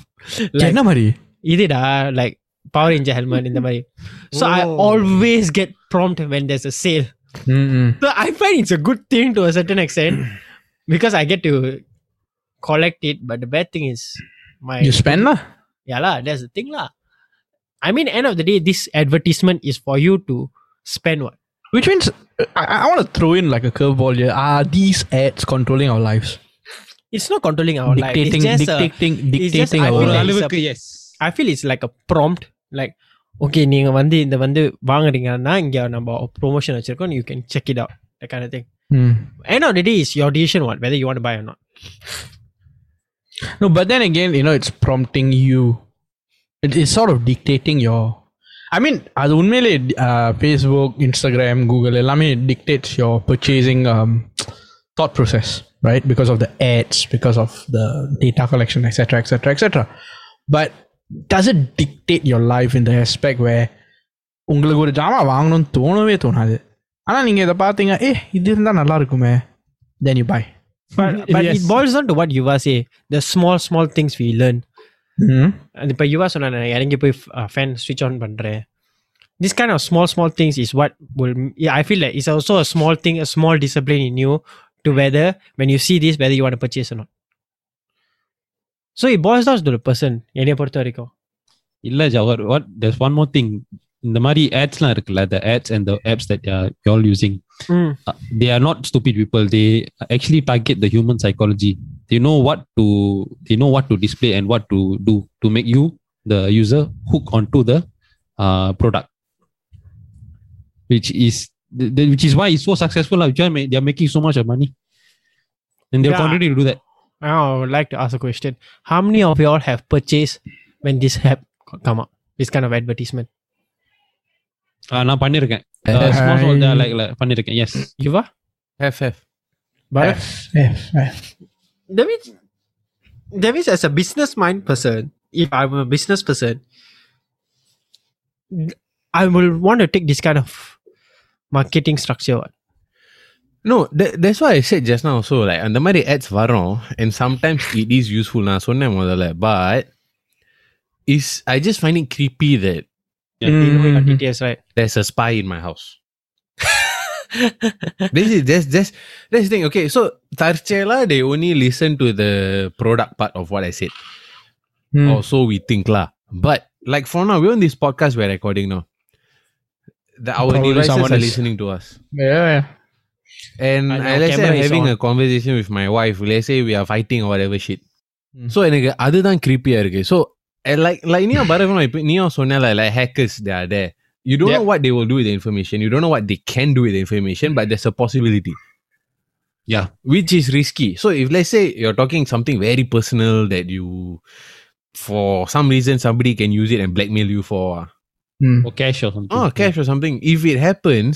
like என்ன மாதிரி இதுடா like Power Ranger helmet in the Mario. So Whoa. I oh. always get prompt when there's a sale. Mm-mm. So I find it's a good thing to a certain extent because I get to collect it. But the bad thing is my you spend lah. Yeah lah, that's the thing lah. I mean, end of the day, this advertisement is for you to spend what. Which means I, I want to throw in like a curveball here. Are these ads controlling our lives? It's not controlling our dictating, life. It's just dictating, a, dictating, dictating our lives. Yes. I feel it's like a prompt like okay நீங்க வந்து இந்த வந்து வாங்குறீங்கன்னா இங்க நம்ம promotion வச்சிருக்கோம் you can check it out that kind of thing Hmm. end of the day is your decision what whether you want to buy or not No, but then again, you know, it's prompting you. It is sort of dictating your. I mean, அது உண்மையிலே uh, Facebook, Instagram, Google எல்லாமே dictates your purchasing um, thought process, right? Because of the ads, because of the data collection, etc., etc., etc. But does it dictate your life in the aspect where உங்களுக்கு ஒரு ஜாமான் வாங்கணும்னு தோணவே தோணாது ஆனால் நீங்கள் இதை பார்த்தீங்க ஏ இது இருந்தால் நல்லா இருக்குமே then you buy. But, but Yes. it boils down to what Yuva say. The small, small things we learn. Mhm. அது இப்போ யுவா சொன்ன இறங்கி போய் ஃபேன் ஸ்விட்ச் ஆன் பண்ணுறேன் this kind of small small things is what will yeah i feel like it's also a small thing a small discipline in you to whether when you see this whether you want to purchase or not so it boils down to the person என்னைய பொறுத்த வரைக்கும் இல்ல Jawahar what there's one more thing இந்த மாதிரி adsலாம் இருக்குல்ல the ads and the apps that uh, you're all using Mm. uh, they are not stupid people they actually target the human psychology they know what to they know what to display and what to do to make you the user hook onto the uh, product which is the, the- which is why it's so successful like, they are making so much of money and they'll Yeah. continue to do that Now I would like to ask a question. How many of you all have purchased when this have come up? This kind of advertisement. uh, நான் பண்ணிருக்கேன் uh, small small தான் like, like பண்ணிருக்கேன் yes Yuva? Have, have. But F, F, F. that means that means as a business mind person, if I'm a business person, I will want to take this kind of marketing structure. what. No, that, that's why I said just now also like அந்த மாதிரி ads வரும் and sometimes it is useful நான் சொன்னேன் முதல்ல but is I just find it creepy that They know your Mhm. details, right? there's a spy in my house. this is that's that's that's the thing. Okay, so Tarchela they only listen to the product part of what I said. Hmm. Or so we think lah. But like for now, we're on this podcast we're recording now. The, our Probably devices someone are is- listening to us. Yeah, yeah. And And uh, our let's say camera I'm is having on. a conversation with my wife. Let's say we are fighting or whatever shit. Hmm. So எனக்கு அதுதான் creepy இருக்கு. So and like like நீயும் பரவணும் இப்போ நீயும் சொன்னல like hackers they are there. You don't Yeah. know what they will do with the information. You don't know what they can do with the information, but there's a possibility. Yeah. Which is risky. So if let's say you're talking something very personal that you for some reason somebody can use it and blackmail you for uh, Hmm. or cash or something oh cash or something. If it happens,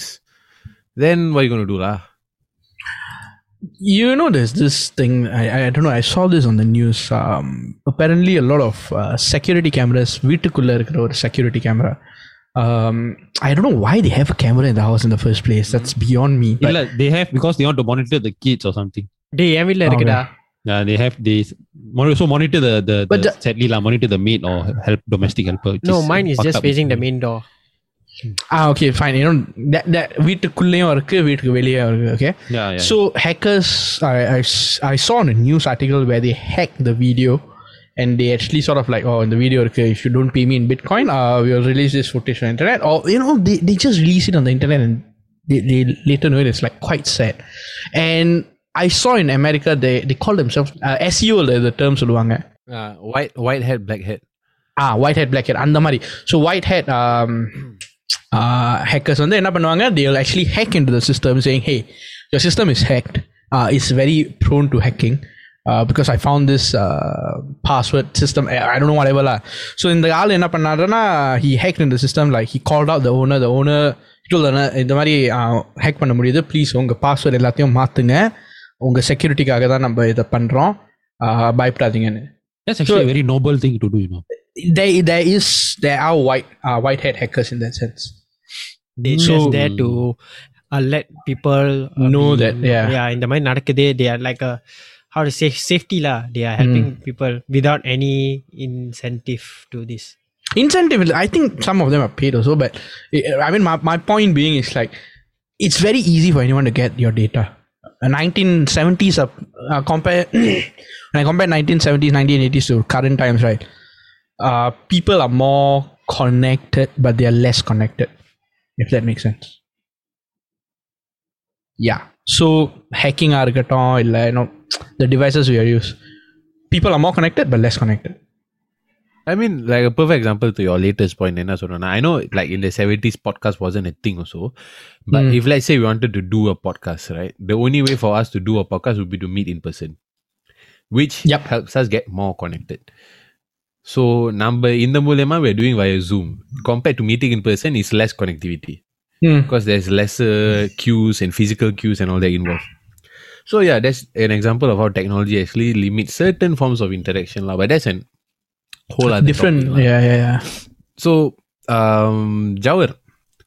then what are you gonna do lah? You know, there's this thing. I, I don't know. I saw this on the news. Um, apparently, a lot of uh, security cameras. வீட்டுக்குள்ள இருக்கிற ஒரு security camera. Um, I don't know why they have a camera in the house in the first place. That's beyond me. But இல்ல they have because they want to monitor the kids or something டேய் என் வீட்ல இருக்குடா yeah they have they mon- also monitor the the, But the the- sadly lah monitor the maid or help domestic helper which No, mine is fucked just up. facing the main door. ah, okay, fine. You know that that வீட்டுக்குள்ளேயும் இருக்கு வீட்டுக்கு வெளியே இருக்கு. Okay. yeah yeah So hackers, I, I s- I saw on a news article where they hacked the video, and they actually sort of like, oh, in the video, okay, if you don't pay me in Bitcoin, uh, we'll release this footage on the internet, or you know, they, they just release it on the internet, and they, they later know it. It's like quite sad. And I saw in America they they call themselves uh, SEO the, the term சொல்லுவாங்க Uh, white white hat, black hat. ஆ white head black head அந்த மாதிரி so white head Uh, hackers வந்து என்ன பண்ணுவாங்க? They will actually hack in the system saying hey your system is hacked is very prone to hacking because I found this password system I don't what எவர்லா so இந்த ஆள் என்ன பண்ணாருன்னா he hack in the system like he called out the owner the owner இந்த மாதிரி uh, hack பண்ண முடியுது. Please உங்கள் password எல்லாத்தையும் மாற்றுங்க உங்கள் செக்யூரிட்டிக்காக தான் நம்ம இதை பண்ணுறோம் uh, பயப்படாதீங்கன்னு. Very noble thing to do there there is there are white uh, white hat hackers in that sense. They so, just there to uh, let people uh, know be, that yeah. yeah in the mind they they are like a how to say safety la they are helping mm. people without any incentive to this. Incentive i think some of them are paid also but eh, eh, i mean my, my point being is like it's very easy for anyone to get your data. 1970s uh, uh, compare when i compare 1970s 1980s to current times right? uh, people are more connected but they are less connected if that makes sense yeah so hacking ஆ இருக்கட்டும் இல்லை you know the devices we are use people are more connected but less connected I mean, like a perfect example to your latest point, என்ன சொன்னா I know like in the 70s podcast wasn't a thing also. But Mm. if let's say we wanted to do a podcast, right? The only way for us to do a podcast would be to meet in person. which Yep. helps us get more connected. So number in the மூலமா we're doing via Zoom. Compared to meeting in person, is less connectivity Hmm. because there's lesser cues and physical cues and all that involved. So yeah, that's an example of how technology actually limits certain forms of interaction, lah. But that's an whole other Different. topic, lah. Yeah, yeah, yeah. So um, Jawar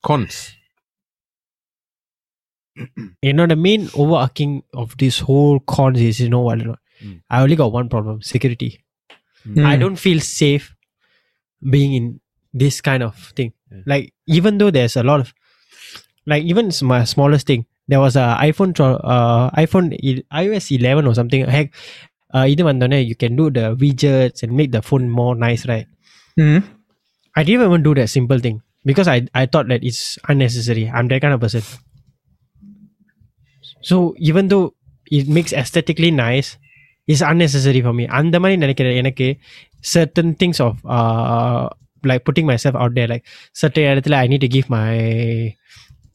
cons. You know, the main overarching of this whole cons is, you know what? or not? Mm. I don't feel safe being in this kind of thing. Yeah. Like even though there's a lot of, like even my smallest thing, there was a iPhone, uh, iPhone iOS 11 or something. Heck, uh, either you can do the widgets and make the phone more nice, right? Mm. I didn't even do that simple thing because I I thought that it's unnecessary. I'm that kind of person. So even though it makes aesthetically nice, it's unnecessary for me. அந்த மாதிரி நினைக்கிற எனக்கு certain things of uh, like putting myself out there like certain இடத்துல I need to give my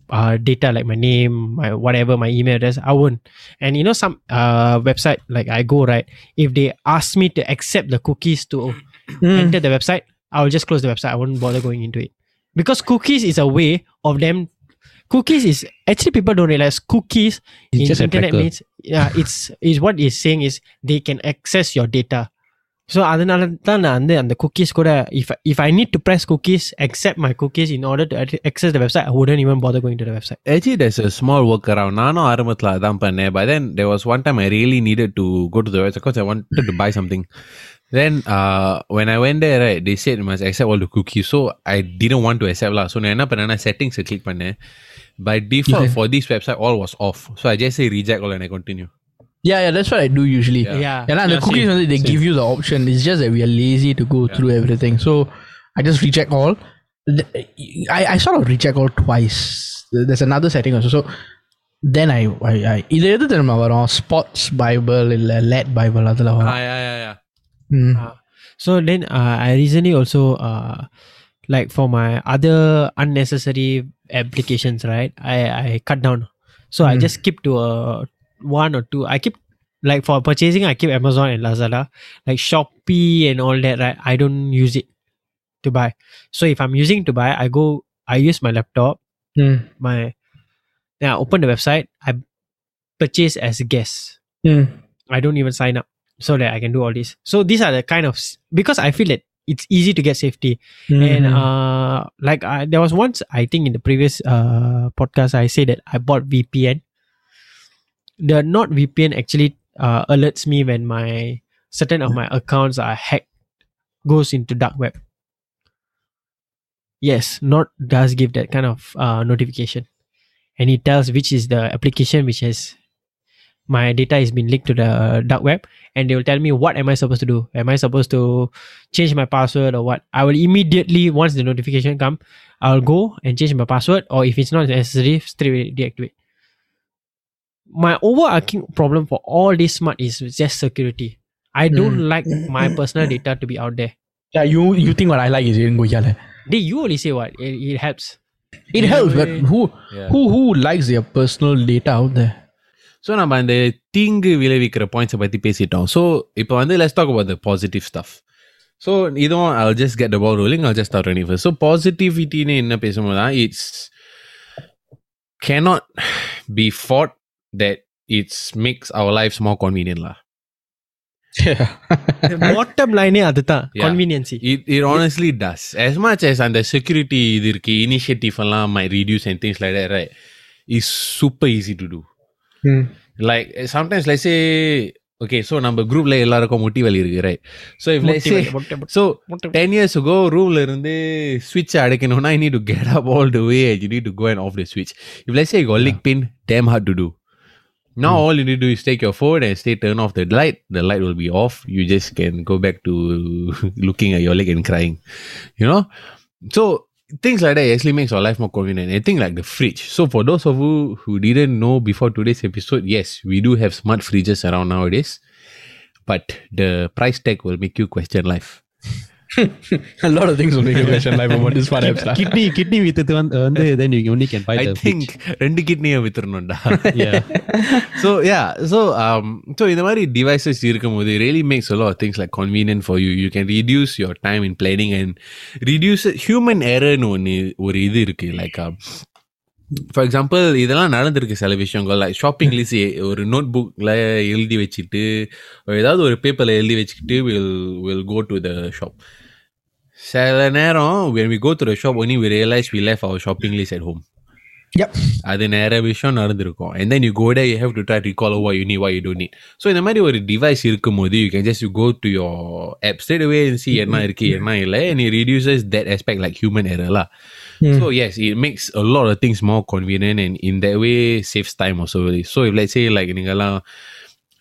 uh, data like my name, my whatever, my email address. I won't. And you know some uh, website like I go right, if they ask me to accept the cookies to Hmm. enter the website, I'll just close the website. I won't bother going into it. Because cookies is a way of them cookies is actually people don't realize cookies It's in just a internet tracker. means yeah, it's is what it's saying is they can access your data. So அதனால தான் நான் வந்து அந்த cookies கூட if if I need to press cookies accept my cookies in order to ac- access the website I wouldn't even bother going to the website. Actually, there's a small workaround. நானும் ஆரம்பத்தில் அதான் பண்ணேன் but then there was one time I really needed to go to the website because I wanted to buy something. Then uh, when I went there, right, they said you must accept all the cookies. So I didn't want to accept lah. So நான் என்ன பண்ணேன்னா settings click பண்ணேன். By default Okay. for this website, all was off. So I just say reject all and I continue. Yeah, yeah, that's what I do usually. Yeah. Yeah. Yeah, and the Yeah, cookies same, வந்து they same. give you the option. It's just that we are lazy to go through everything. So I just reject all. The- I, I sort of reject all twice. There's another setting also. So then I I, I இது எது தெரியுமா வரும் ஸ்பாட்ஸ் பைபிள் இல்ல late Bible அதுல வரும் Ah, yeah, yeah, yeah. ம். So then uh, I recently also uh, like for my other unnecessary applications, right? I, I cut down. So I Mm. just keep to a one or two. I keep like for purchasing, I keep Amazon and Lazada, like Shopee and all that. Right? I don't use it to buy. So if I'm using to buy, I go. I use my laptop. ம். My then I open the website. I purchase as a guest. ம். Hmm. I don't even sign up so that I can do all this. So these are the kind of because I feel that it's easy to get safety. And uh, like I, there was once I think in the previous uh podcast I said that I bought VPN. The Nord VPN actually uh, alerts me when my certain of my accounts are hacked, goes into dark web. Yes, Nord does give that kind of uh, notification, and it tells which is the application which has my data has been linked to the dark web and they will tell me what am I supposed to do? Am I supposed to change my password or what? I will immediately once the notification come, I'll go and change my password or if it's not necessary, straight away deactivate. My overarching problem for all this smart is just security. I don't hmm. like my personal data to be out there. Yeah, you you think what I like is in Goyala. They you only say what it, it helps. It helps, but eh? who Yeah. who who likes their personal data out there? So நம்ம அந்த தீங்கு விளைவிக்கிற பாயிண்ட்ஸை பற்றி பேசிட்டோம் so இப்போ வந்து let's talk about the positive stuff so இதுவும் I'll just get the ball rolling I'll just start running first so பாசிட்டிவிட்டின்னு என்ன பேசும்போது தான் it's cannot be fought that it's makes our lives more convenient lah. Yeah. Bottom line அதுதான் Yeah. conveniency. It, it honestly does. As much as அந்த security இது இருக்கு initiative எல்லாம் might reduce and things like that, right? It's super easy to do. ம். Like sometimes let's say okay, so நம்ம குரூப்ல எல்லாருக்கும் முட்டி வலி இருக்கு right? So if let's say முட்டை, முட்டை, so முட்டை. 10 years ago ரூம்ல இருந்து switch அடைக்கணும்னா I need to get up all the way and you need to go and off the switch. If let's say you got leg pain, damn hard to do. Now all you need to do is take your phone and stay turn off the light. The light will be off. You just can go back to looking at your leg and crying. You know? So things like that actually makes our life more convenient. I think like the fridge. So for those of you who didn't know before today's episode, yes, we do have smart fridges around nowadays. But the price tag will make you question life. A lot of things will make a question live about this fun apps. lah. Kidney kidney வித்தது வந்து வந்து then you only can buy I the think ரெண்டு கிட்னியை வித்துறணும்டா yeah so yeah so um so இந்த மாதிரி devices இருக்கும்போது it really makes a lot of things like convenient for you you can reduce your time in planning and reduce human error னு ஒன்று ஒரு இது இருக்கு like um, ஃபார் எக்ஸாம்பிள் இதெல்லாம் நடந்திருக்கு சில விஷயங்கள். ஷாப்பிங் லிஸ்ட் ஒரு நோட் புக்கில் எழுதி வச்சுட்டு ஏதாவது ஒரு பேப்பரில் எழுதி வச்சுக்கிட்டு will will go to the shop சில நேரம் when we go to the shop only we realise we life our shopping list at home அது நிறைய விஷயம் நடந்திருக்கும். And then you go there you have to try recall what you need what you tone need so இந்த மாதிரி ஒரு device இருக்கும் போது you can just you go to your app state way see என்ன இருக்கு என்ன இல்லை நீ reduces that aspect like human எரலா lah so yes it makes a lot of things more convenient and in that way saves time also really. So if let's say like நீங்கெல்லாம்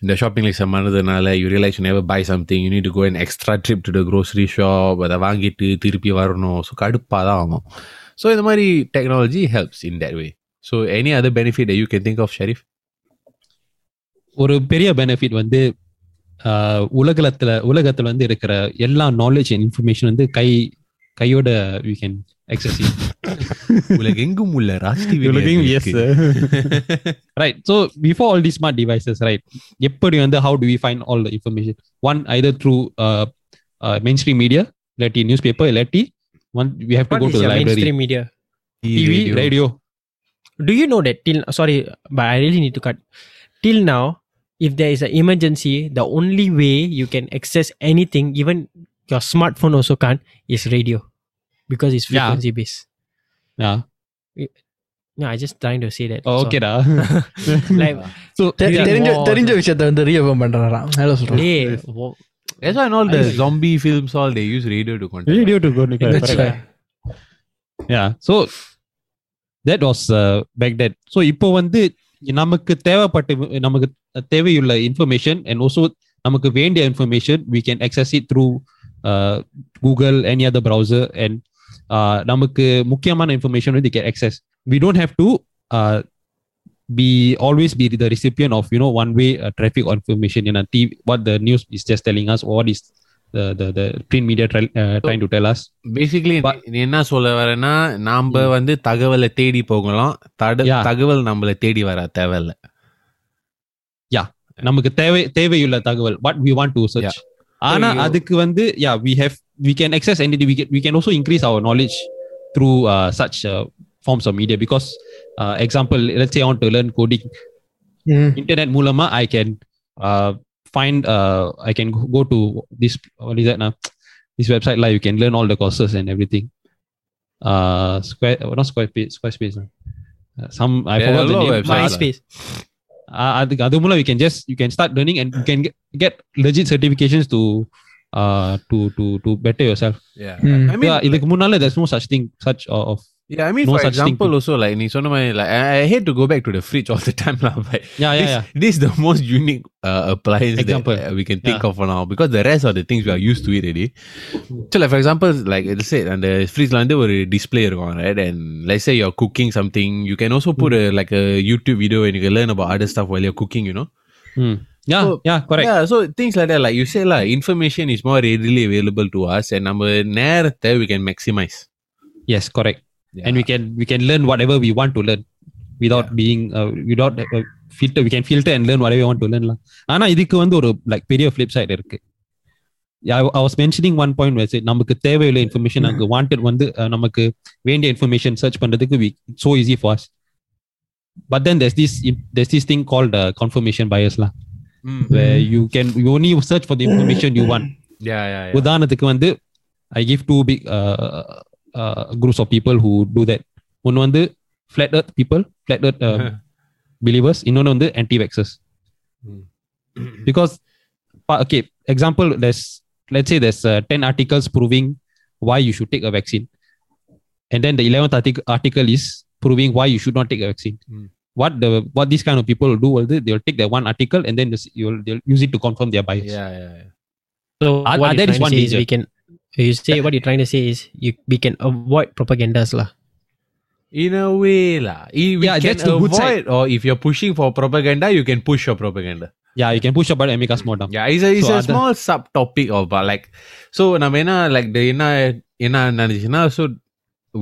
இந்த shopping list மறந்ததுனால you realise you never buy something you need to go and extra trip to the grocery shop அதை வாங்கிட்டு திருப்பி வரணும். So கடுப்பாக தான் ஆகும். So இந்த மாதிரி technology helps in that way so any other benefit you can think of Sharif ஒரு பெரிய பெனிஃபிட் வந்து உலகத்துல உலகத்துல வந்து இருக்கிற எல்லா நாலேஜ் அண்ட் இன்ஃபர்மேஷன் வந்து கை கையோட வி கேன் access it. உலகெங்கும் உள்ள ராஷ்டி உலகெங்கும், yes, right so before all these smart devices right எப்படி வந்து how do we find all the information one either through uh, uh, mainstream media இல்லாட்டி newspaper இல்லாட்டி one we have to What go is to the your library mainstream media? TV radio Do you know that till sorry, but I really need to cut. Till now, if there is an emergency, the only way you can access anything, even your smartphone also can't, is radio. Because it's Yeah. frequency based. yeah No, I just trying to say that. oh, So, okay da Like, so தெ- Yeah. தெரிஞ்ச More. தெரிஞ்ச விஷயத்த வந்து reaffirm பண்றாராம் hello சொல்றேன் hey, wo- That's why in all the zombie films, all they use radio to control. radio to go to That's right. yeah so that was uh, back then so இப்போ வந்து நமக்கு தேவைப்பட்ட நமக்கு தேவையுள்ள information and also நமக்கு வேண்டிய information we can access it through uh, google any other browser and uh, நமக்கு முக்கியமான இன்ஃபர்மேஷன் வந்து get access we don't have to uh, be always be the recipient of you know one way uh, traffic or information in a TV, what the news is just telling us or what is the the, the print media try, uh, trying to tell us basically நீ என்ன சொல்ல வரேன்னா நாம வந்து தகவலை தேடி போகலாம். தகவல் நம்மள தேடி வர தேவையில்ல நமக்கு தேவை தேவையுள்ள தகவல் we want to search Yeah. ஆனா அதுக்கு வந்து yeah we have we can access anything we can, we can also increase our knowledge through uh, such uh, forms of media because uh, example let's say i want to learn coding Mm. internet மூலமா i can uh, find uh, i can go to this what is that now this website like you can learn all the courses and everything uh square not square page square space uh, some i There are forgot a the lot of name websites. MySpace. uh, அதுக்கு அது மூலம் you can just you can start learning and you can get, get legit certifications to uh, to to to better yourself. Yeah, mm. I mean, yeah, like, like, there's no such thing, such uh, of. Yeah, I mean, no for example, thing. also like, like I, hate to go back to the fridge all the time, lah. But yeah, yeah, this, yeah. this is the most unique uh, appliance example. that uh, we can think yeah. of for now because the rest of the things we are used to it already. So, like for example, like let's say and the fridge under will display on right, and let's say you're cooking something, you can also put mm. a like a YouTube video and you can learn about other stuff while you're cooking. You know. Mm. yeah So, yeah correct Yeah, so things like that, like you say, like information is more readily available to us, and நம்ம நேரத்தை we can maximize. yes correct Yeah. and we can we can learn whatever we want to learn without being uh, without uh, filter we can filter and learn whatever we want to learn lah ஆனா இதுக்கு வந்து ஒரு like பெரிய flip side இருக்கு Yeah, I, I was mentioning one point where I said நமக்கு தேவையுள்ள information நமக்கு wanted வந்து uh, நமக்கு வேண்டிய இன்ஃபர்மேஷன் சர்ச் பண்றதுக்கு we, it's so easy for us but then there's this there's this thing called uh, confirmation bias lah Mm. where you can you only search for the information you want Yeah, yeah, yeah. உதாரணத்துக்கு வந்து I give two big groups of people who do that ஒன்று வந்து flat earth people flat earth believers இன்னொன்று வந்து anti வேக்சஸ் because okay example there's let's say there's uh, 10 articles proving why you should take a vaccine and then the 11th artic- article is proving why you should not take a vaccine Mm. what the what these kind of people will do will do, they'll take that one article and then this- you'll they'll use it to confirm their bias yeah, yeah, yeah. So Ah, what ah, you're that is trying one to say is danger. we can you say what you're trying to say is you we can avoid propagandas lah. In a way, lah. I- We Yeah, can that's the good avoid, or if you're pushing for propaganda, you can push your propaganda. Yeah, you can push up button and make us more dumb. Yeah, it's a, it's So a other- small subtopic of but like so நம்ம என்ன like the என்ன என்ன நடந்துச்சுன்னா so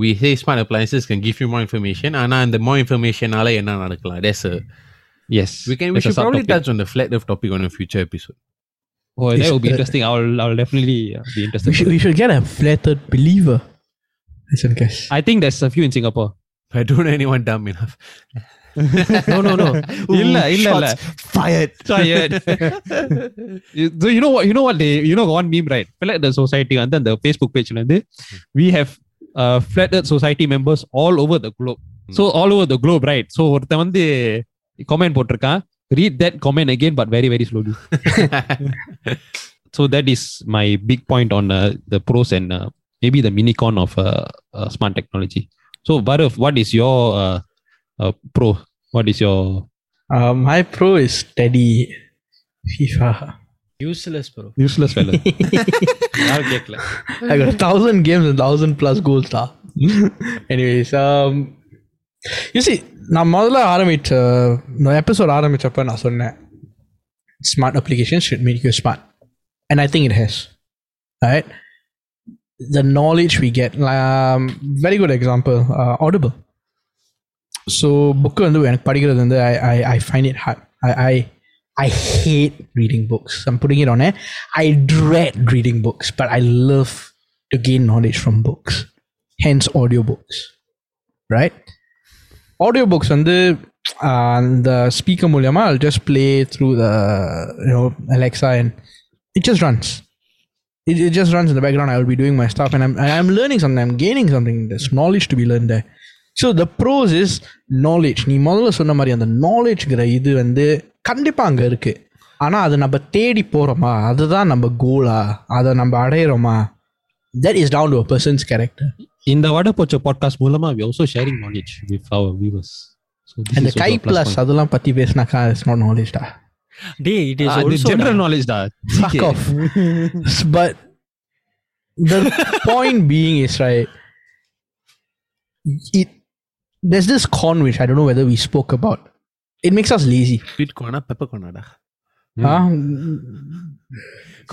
we say smart appliances can give you more information ஆனா அந்த more informationனால என்ன நடக்கலாம் that's a Yes. we can we That's a should probably subtopic. touch on the flat earth topic on a future episode Oh, that It's- will be interesting. I'll I'll definitely uh, be interested. We should, we should get a flattered believer. Listen, guys. I think there's a few in Singapore. I don't know anyone dumb enough No, no, no. இல்ல இல்ல இல்ல Fired. tired. You- so you know what? You know what? They you know one meme right? Flat Earth Society and then the Facebook page வந்து we have uh, Flat Earth Society members all over the globe. So all over the globe, right? So ஒருத்தன் வந்து comment போட்டிருக்கான் read that comment again but very very slowly. so that is my big point on uh, the pros and uh, maybe the mini con of uh, uh, smart technology. So Bharat, what is your uh, uh, pro? What is your Uh, my pro is steady. FIFA. Useless, bro. useless fellow? யாரும் கேட்கல I got a thousand games and thousand plus goals. Da. Anyways, um, you see, நான் முதல்ல ஆரம்பிச்ச இந்த episode ஆரம்பிச்சப்ப நான் சொன்னேன் smart application should make you smart and I think it has right the knowledge we get um, very good example uh, audible so book வந்து எனக்கு படிக்கிறது வந்து I, I, I find it hard I, I I hate reading books. I'm putting it on air. I dread reading books, but I love to gain knowledge from books. Hence audiobooks. Right? Audiobooks and the and the speaker Mulyama, I'll just play through the you know Alexa and it just runs. It, it just runs in the background. I will be doing my stuff and I'm I'm learning something. I'm gaining something. There's knowledge to be learned there. So the pros is knowledge நீ முதல்ல சொன்ன மாதிரி அந்த நாலேஜ்ங்கிற இது வந்து கண்டிப்பாக அங்கே இருக்குது ஆனால் அதை நம்ம தேடி போகிறோமா அதுதான் நம்ம கோலா அதை நம்ம அடையிறோமா? That is down to person's character இந்த வடை போச்ச பாட்காஸ்ட் மூலமாக we also sharing knowledge with our viewers அந்த கை பிளஸ் அதெல்லாம் பற்றி பேசினாக்கா இட்ஸ் நாட் நாலேஜ்டா டே? It is also general நாலேஜ்டா fuck off but the point being is right it there's this con which I don't know whether we spoke about. It makes us lazy. Sweet gonna pepper கோனாடா Huh?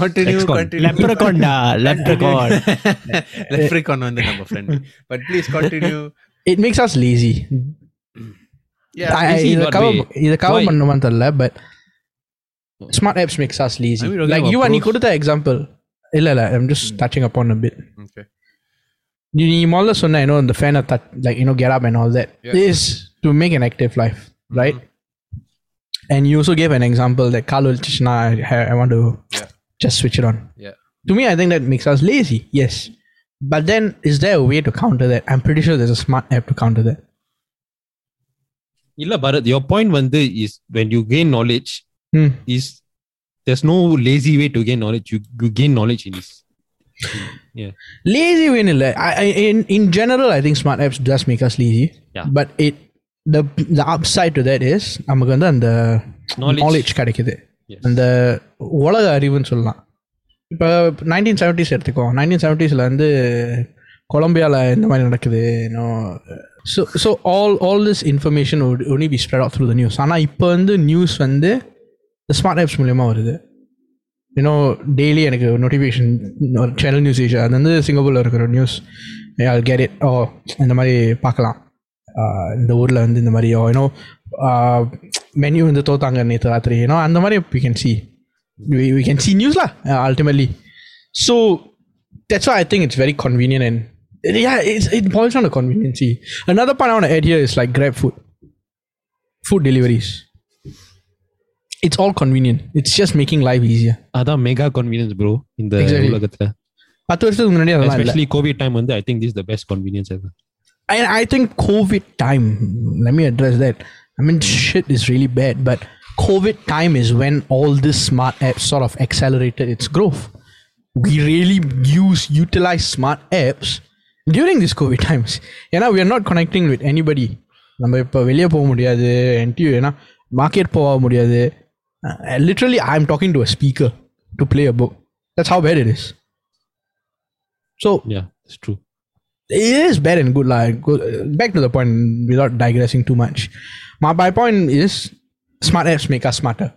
Continue Ex-con. Continue Leprechaun, da. Leprechaun. லெப்ரிகான் வந்து நம்ம friend but please continue It makes us lazy. Yeah, I, I, lazy in இதை what cover way? இதை cover Why? பண்ணுவான்னு தெரியல but smart apps makes us lazy. I mean, okay, like about you நீ pros. கொடுத்த example இல்ல இல்ல I'm just touching upon a bit. Okay. நீ நீ முதல்ல சொன்ன you know the fan of that like you know get up and all that Yeah. is to make an active life right and you also gave an example that Carlo Chishna I, I want to Yeah. just switch it on Yeah. to me I think that makes us lazy yes but then is there a way to counter that I'm pretty sure there's a smart app to counter that இல்ல Bharat your point வந்து is when you gain knowledge Hmm. is there's no lazy way to gain knowledge you, you gain knowledge in this yeah lazy win இல்ல. I, I, in, in general I think smart apps does make us lazy Yeah. but it the the upside to that is நமக்கு வந்து அந்த Knowledge. knowledge கிடைக்குது Yes. அந்த உலக அறிவுன்னு சொல்லலாம் இப்போ நைன்டீன் செவன்டிஸ் எடுத்துக்கோ நைன்டீன் செவன்டிஸில் வந்து கொலம்பியாவில் இந்த மாதிரி நடக்குது so so all all this information only be spread of through the news ஆனால் இப்போ வந்து நியூஸ் வந்து ஸ்மார்ட் ஆப்ஸ் மூலயமா வருது யூனோ டெய்லி எனக்கு நோட்டிஃபிகேஷன் ஒரு சேனல் நியூஸ் ஏஷியா அது வந்து சிங்கப்பூரில் இருக்கிற நியூஸ் கேட் இட் ஓ இந்த மாதிரி பார்க்கலாம் ஆஹ் இந்த ஊரில் வந்து இந்த மாதிரி யூனோ மெனு வந்து தோத்தாங்க நேற்று ராத்திரி யூனோ அந்த மாதிரி we can C we can see news lah uh, ultimately so that's why i think it's very convenient and yeah it's, it boils down to conveniency another part i want to add here is like grab food food deliveries it's all convenient it's just making life easier அதான் mega convenience bro இந்த Exactly. உலகத்துல பத்து வருஷத்துக்கு முன்னாடி அதெல்லாம் இல்லை especially covid time வந்து i think this is the best convenience ever I, I think COVID time, let me address that. I mean, shit is really bad, but COVID time is when all this smart apps sort of accelerated its growth. We really use, utilize smart apps during these COVID times. ஏன்னா we are not connecting with anybody. நம்ம இப்போ வெளியே போக முடியாது என்டியூ ஏன்னா market போக முடியாது literally I am talking to a speaker to play a book that's how bad it is so yeah it's true it is bad and good. Like go, back to the point without digressing too much. My, my point is smart apps make us smarter.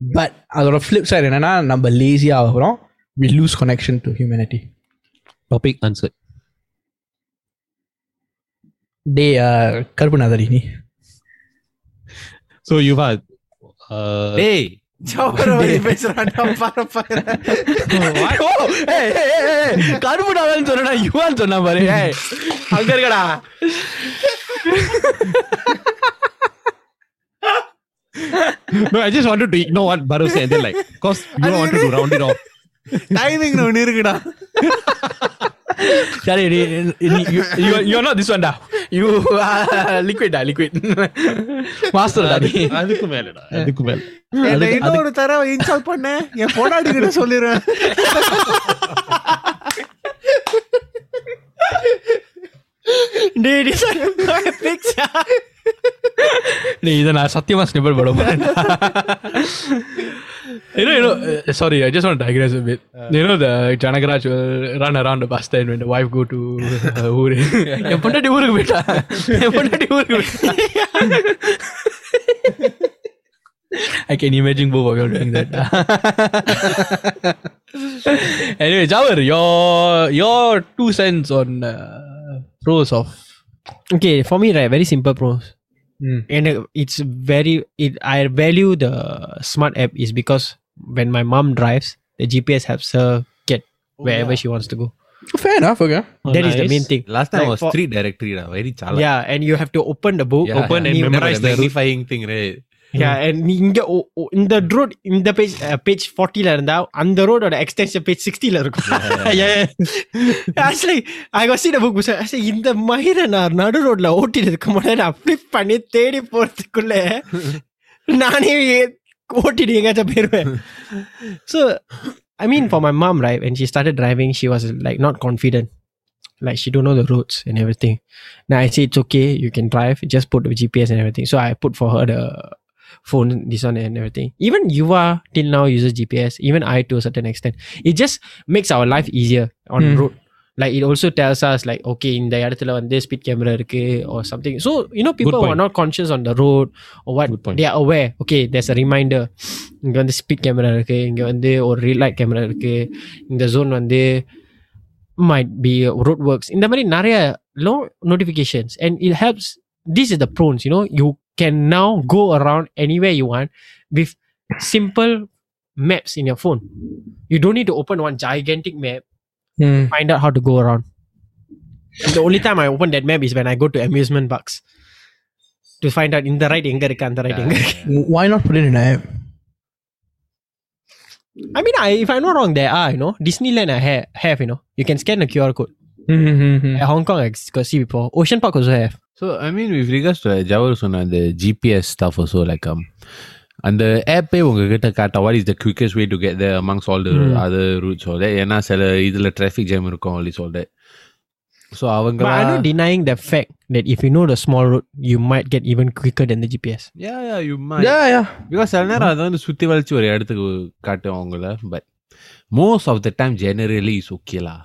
But அதோட flip side என்னன்னா நம்ம லேசியாக ஆகிறோம் we loose connection to humanity topic answer டே கருப்புநாதரி நீ so யுவா டேய் சொன்னா Yuan சொன்னா பாரு ஏய், அங்க இருக்கடா. No, I just wanted to ignore what Baru said. Then, like, cause you wanted to round it off. Timing ஒன்று இருக்குடா. சரி நீ யூ யூ நாட் திஸ் ஒன்டா யூ லிக்விட் டா லிக்விட் மாஸ்டர் டா நீ அதுக்கு மேலடா அதுக்கு மேல. என்னை இன்னொரு தடவை இன்ஸ்டால் பண்ண என் பொண்டாட்டி கிட்ட சொல்லிடுறேன். picture. நீ இதை நான் சத்தியமா ஸ்னிப்பல் போட போறேன் You know, you know, uh, sorry, I just want to digress a bit. you know, the Janagaraj will run around the bus stand when the wife go to uh, ஊரு என் பொண்டாட்டி ஊருக்கு போயிட்டா என் பொண்டாட்டி ஊருக்கு போயிட்டா I can imagine both of you doing that. anyway, Jawar, your your two cents on uh, pros of Okay, for me, right, very simple pros. Mm. And uh, it's very, it, I value the smart app is because when my mom drives, the GPS helps her get wherever she wants to go. fair enough, okay. that is the nice. main thing. Last time Like was for- three டைரக்டரிடா very Shelah Yeah, and you have to open the book, Yeah, open yeah. and Remember memorize the the route. verifying thing right Yeah, and நீ இங்க o- o- இந்த road இந்த page page ஃபார்ட்டில இருந்தா அந்த ரோடோட extension page சிக்ஸ்டில இருக்கும் actually I was sea the book actually இந்த மயிரை நான் நடு ரோட்ல ஓட்டிட்டு போது நான் ஃபிளிப் பண்ணி தேடி போறதுக்குள்ள நானே ஓட்டிட்டு எங்கேயாச்சும் போயிருவேன் so I mean for my mom right when she started driving she was like not confident like she don't know the roads and everything now I say it's okay you can drive just put the GPS and everything so I put for her the phone this one and everything even Yuva till now uses GPS even I to a certain extent it just makes our life easier on Hmm. road like it also tells us like okay இந்த இடத்துல வந்து speed camera இருக்கு or something so you know people who are point. not conscious on the road or what Good point. they are aware okay there's a reminder இங்க வந்து speed camera இருக்கு இங்க வந்து ஒரு ரீல் லைட் கேமரா இருக்கு இந்த zone வந்து might be road works இந்த மாதிரி நிறைய low notifications and it helps this is the pros you know you can now go around anywhere you want with simple maps in your phone you don't need to open one gigantic map Hmm. find out how to go around the only time I open that map is when I go to amusement parks to find out in the right எங்க இருக்கு அந்த right எங்க இருக்கு Why not put it in an app? I mean I, if I'm not wrong there are you know Disneyland I have, have you know you can scan the QR code Mm-hmm. at Hong Kong I got see before Ocean Park also have So I mean with regards to ஜவர் சொன்ன அந்த GPS stuff also like um அந்த ஆப்பே உங்ககிட்ட காட்ட what is the quickest way to get there amongst all the Hmm. other routes all that ஏன்னா சில இதுல traffic jam இருக்கும் all this all that so அவங்க But I'm not denying the fact that if you know the small road, you might get even quicker than the GPS. yeah yeah you might Yeah, yeah. Because சில நேரம் அதை வந்து சுத்தி வளைச்சு ஒரு இடத்துக்கு காட்டும் அவங்கள but most of the time generally is ஓகேலா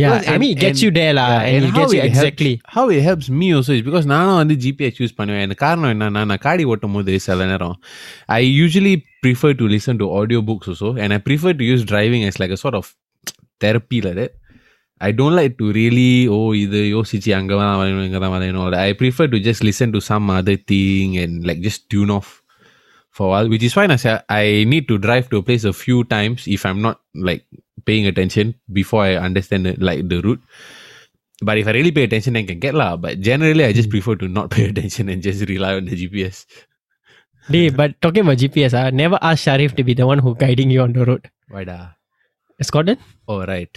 Yeah, Because I mean, it and- gets and- you there, lah, Yeah, and, and it how gets you it helps- exactly. how it helps me also is because நானும் வந்து GPS use பண்ணுவேன் எனக்கு காரணம் என்னன்னா நான் காடி ஓட்டும் போது சில நேரம் ஐ usually prefer to listen to audio books also and I prefer to use driving as like a sort of therapy like that I don't like to really oh இது யோசிச்சு அங்க தான் வரணும் இங்க தான் வரணும் I prefer to just listen to some other thing and like just tune off for a while which is fine as I, I need to drive to a place a few times if I'm not like paying attention before I understand the, like the route but if I really pay attention, I can get lah. But generally, I just prefer to not pay attention and just rely on the GPS. Hey, but talking about GPS, ah, never ask Sharif to be the one who guiding you on the road. Why da? Scotland? Oh right.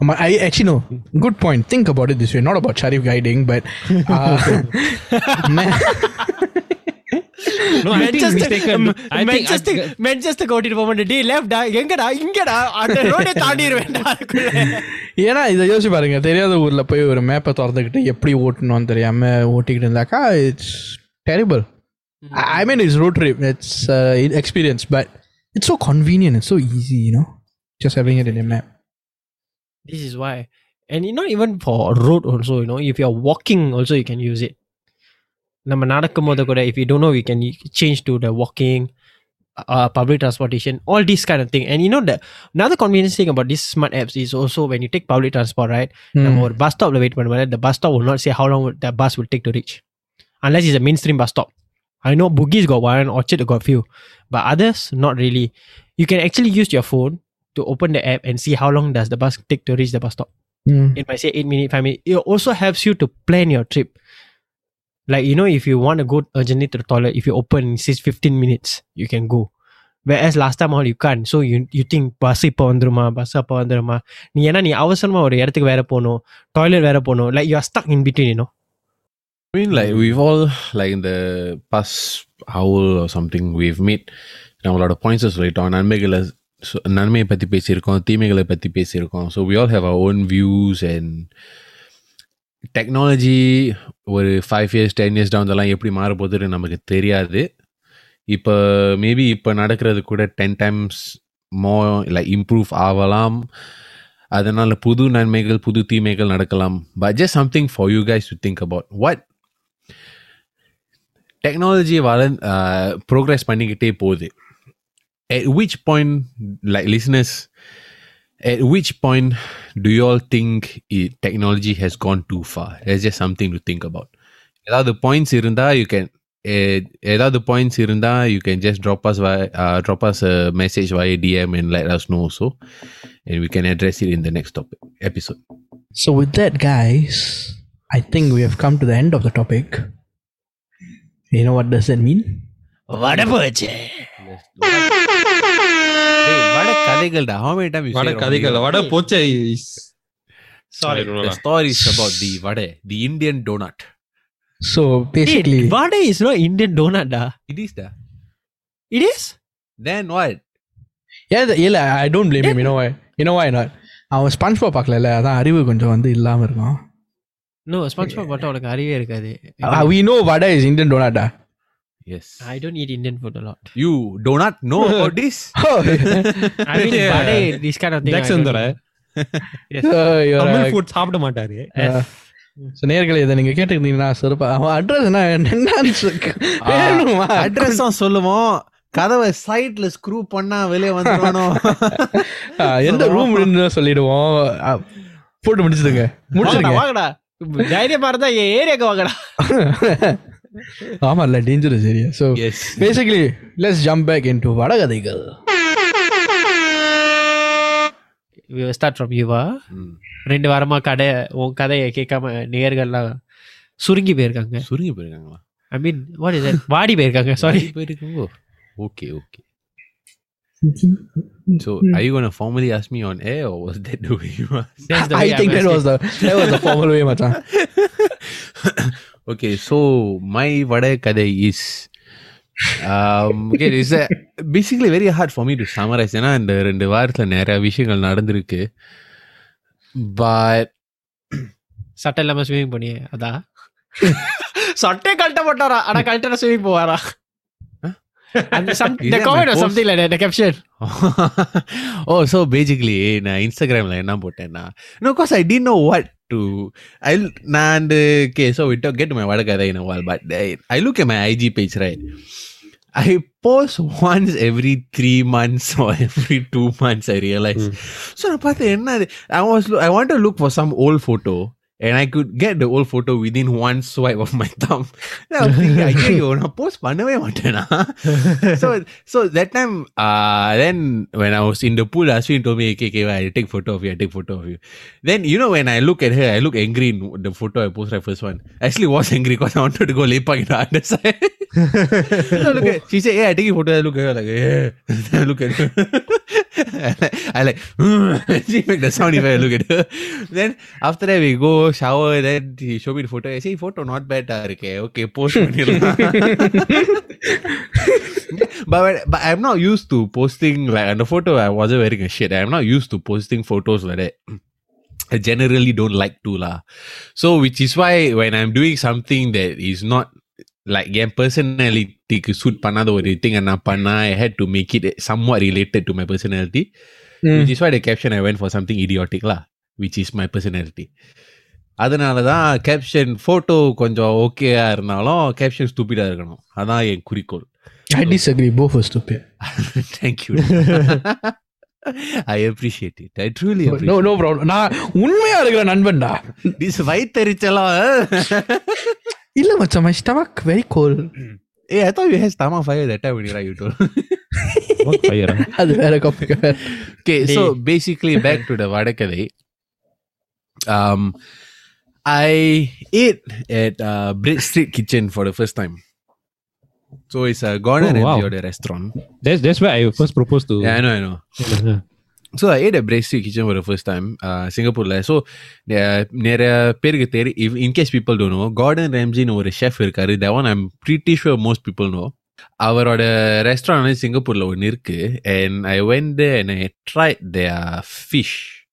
Um, I actually know. Good point. Think about it this way. Not about Sharif guiding, but uh, man, No, I think mistaken. I think Manchester, Manchester ஓட்டிட்டு போக மாட்டேன் டே லெஃப்டா எங்கடா இங்கடா அந்த ரோடே தாண்டிடுவேன்டா அதுக்குள்ள ஏன்னா இதை யோசிச்சு பாருங்க தெரியாத ஊர்ல போய் ஒரு மேப்பை திறந்துக்கிட்டு எப்படி ஓட்டணும்னு தெரியாம ஓட்டிக்கிட்டு இருந்தாக்கா it's terrible I mean it's road trip it's experience but it's so convenient it's so easy you know just having it in map This is why. And you not even for road also, you know, if you're walking also you can use it. நம்ம நடக்கும் போது கூட if you don't know you can change to the walking uh, public transportation, all this kind of thing. And you know that another convenience thing about these smart apps is also when you take public transport, right? நம்ம ஒரு bus stop wait பண்ணும்போது the bus stop will not say how long the bus will take to reach unless it's a mainstream bus stop. I know Bugis got one, Orchard got few, but others not really. You can actually use your phone to open the app and see how long does the bus take to reach the bus stop. Mm. It might say eight minutes, five minutes. It also helps you to plan your trip. Like you know, if you want to go urgently to the toilet, if you open it says fifteen minutes, you can go. Whereas last time all you can't. So you you think bus இப்போ வந்துருமா bus அப்போ வந்துருமா நீ ஏன்னா நீ அவசரமா ஒரு இடத்துக்கு வேற போகணும் டாய்லெட் வேற போகணும் like you are stuck in between you know I mean, like we've all like in the past hour or something, we've made நம்மளோட பாயிண்ட்ஸை சொல்லிட்டோம் நன்மைகளை சொ- நன்மையை பற்றி பேசியிருக்கோம் தீமைகளை பற்றி பேசியிருக்கோம் so we all have our own views and technology ஒரு ஃபைவ் இயர்ஸ் டென் இயர்ஸ் டவுன்லாம் எப்படி மாற போகுதுன்னு நமக்கு தெரியாது. இப்போ மேபி இப்போ நடக்கிறது கூட டென் டைம்ஸ் மோ இல்லை இம்ப்ரூவ் ஆகலாம். அதனால் புது நன்மைகள் புது தீமைகள் நடக்கலாம். But just something for you guys to think about what technology வள ப்ரோக்ரஸ் பண்ணிக்கிட்டே போகுது. விச் பாயிண்ட் point லிஸ்னஸ் at which point do you all think it, technology has gone too far there's just something to think about ஏதாவது points இருந்தா you can ஏதாவது points இருந்தா you can just drop as drop as message why DM and light us know so and we can address it in the next topic episode So with that, guys, I think we have come to the end of the topic. You know what does that mean? வட போச்சு வட கதைகள்டா. Have time வட கதைகள் வட போச்சை. Sorry stories the vada. The Indian donut vada Indian donut டா. Is டா. Then what ஏன் இல்ல ஐ டோன்ட் ப்ளேம் அவன் ஸ்பான்ஜ் பாப் அதான் அறிவு கொஞ்சம் வந்து இல்லாம இருக்கும். அறிவே இருக்காது. We know vada is Indian டோனட்டா yes. I don't eat Indian food a lot. You do not know about this? Oh, I mean Yeah. Vada this kind of thing eat. Yes. uh, you're Tamil right. Food சாப்பிட மாட்டாரு. So நேயர்களே இதை நீங்க கேட்டுக்கிட்டீங்கன்னா சிறப்பா. அவன் address என்ன? என்னன்னு? Address தான் சொல்லுவோம். கதவை சைட்ல ஸ்க்ரூ பண்ணா வெளியே ஆ, எந்த ரூம் சொல்லிடுவோம். போட்டு முடிச்சிடுங்க. முடிச்சிடுங்க. வாங்கடா. தைரியமா இருந்தா என் ஏரியாக்கு வாங்கடா. ஆமா இல்ல dangerous area so S basically let's jump back in to வடகதைகள் we will start from you ரெண்டு வாரமா கடை உன் கதையை கேட்காம நேயர்கள்லாம் சுருங்கி போயிருக்காங்க சுருங்கி போயிருக்காங்களா ஐ மீன் வாட் இஸ் வாடி போயிருக்காங்க சாரி போயிருக்காங்க okay okay So, are you gonna formally ask me on air, or was that the way you asked? I think that was the that was the formal வே மச்சான் okay, so Okay so my vada கதை is is it's basically very hard for me to summarise ஏன்னா இந்த ரெண்டு வாரத்தில் நிறையா விஷயங்கள் நடந்திருக்கு. But சட்டை இல்லாமல் ஸ்விமிங் பண்ணி அதான் சட்டை கழட்ட போட்டாரா ஆனா கழட்டா ஸ்விமிங் போவாரா? ஓ ஸோ பேசிக்கலி நான் இன்ஸ்டாகிராமில் என்ன போட்டேன்னா no cause I didn't know what to I'll and okay, so we talk, get to my water in a while, but I, I look at my IG page, right? I post once every three months or every two months. I realize. Mm. So I was I want to look for some old photo and I could get the old photo within one swipe of my thumb. Then I was thinking, ஐயோ நான் post பண்ணவே மாட்டேனா so so that time uh then when I was in the pool Ashwin told me okay, okay I take photo of you I take photo of you then you know when I look at her I look angry in the photo I posted first one I actually was angry because I wanted to go lepak in the other side so look at, she said yeah I take a photo I look at her like yeah Then I look at her I like, I like she make the sound if I look at her then after that we go shower then he show me the photo I say photo not bad ah, okay okay post பண்ணிடலாம் but but I'm not used to posting like on the photo I wasn't wearing a shit. I'm not used to posting photos like that. I generally don't like to lah. So which is why when I'm doing something that is not like N பர்சனாலிட்டிக்கு suit பண்ணாத ஒரு திங்கை நான் பண்ணேன் I hate to make it somewhat related to my personality which is what caption I went for something idiotic law which is my personality அதனால தான் caption photo கொஞ்சம் ஓகேயா இருந்தாலும் கேப்ஷன் ஸ்டூப்பிடாக இருக்கணும். அதான் என் குறிக்கோள். ஐ டிஸ்அக்ரி போ first stupid thank you I appreciate it truly no no problem நான் உண்மையா நண்பன்டா. திஸ் வயித்தறிச்சலாம் இல்ல மச்சான் my stomach very cold a I thought you has Dhama fire that I you told அது வேற okay so basically back to the வடக்கதை um I ate at uh, Bread Street Kitchen for the first time. So it's a Gordon oh, wow. restaurant. That's that's where I first proposed to. Yeah, I know, I know so I ate at Bread Street Kitchen for the first time, uh, Singapore. So, yeah, in case people don't know, Gordon Ramsay is a chef. That one I'm pretty sure most people know. Our restaurant in Singapore and I went there and I tried their fish.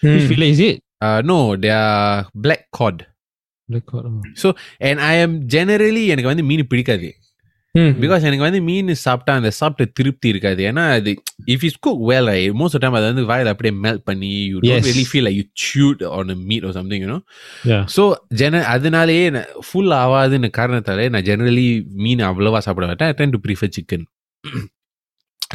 Hmm. Fish is it? Uh, no, they are black cod. Black cod. Oh. So, and I am generally, I mean, mean pretty because எனக்கு வந்து மீன் சாப்பிட்டா அந்த சாப்பிட்ட திருப்தி இருக்காது ஏன்னா அது if is cook well I most time அதை வந்து வாயில அப்படியே மெல்ட் பண்ணி you. Don't really feel like you chewed on a meat or something you know Yeah. So ஜென அதனாலேயே ஃபுல் ஆகாதுன்னு காரணத்தாலே நான் ஜெனரலி மீன் அவ்வளவா சாப்பிட மாட்டேன் I tend to prefer chicken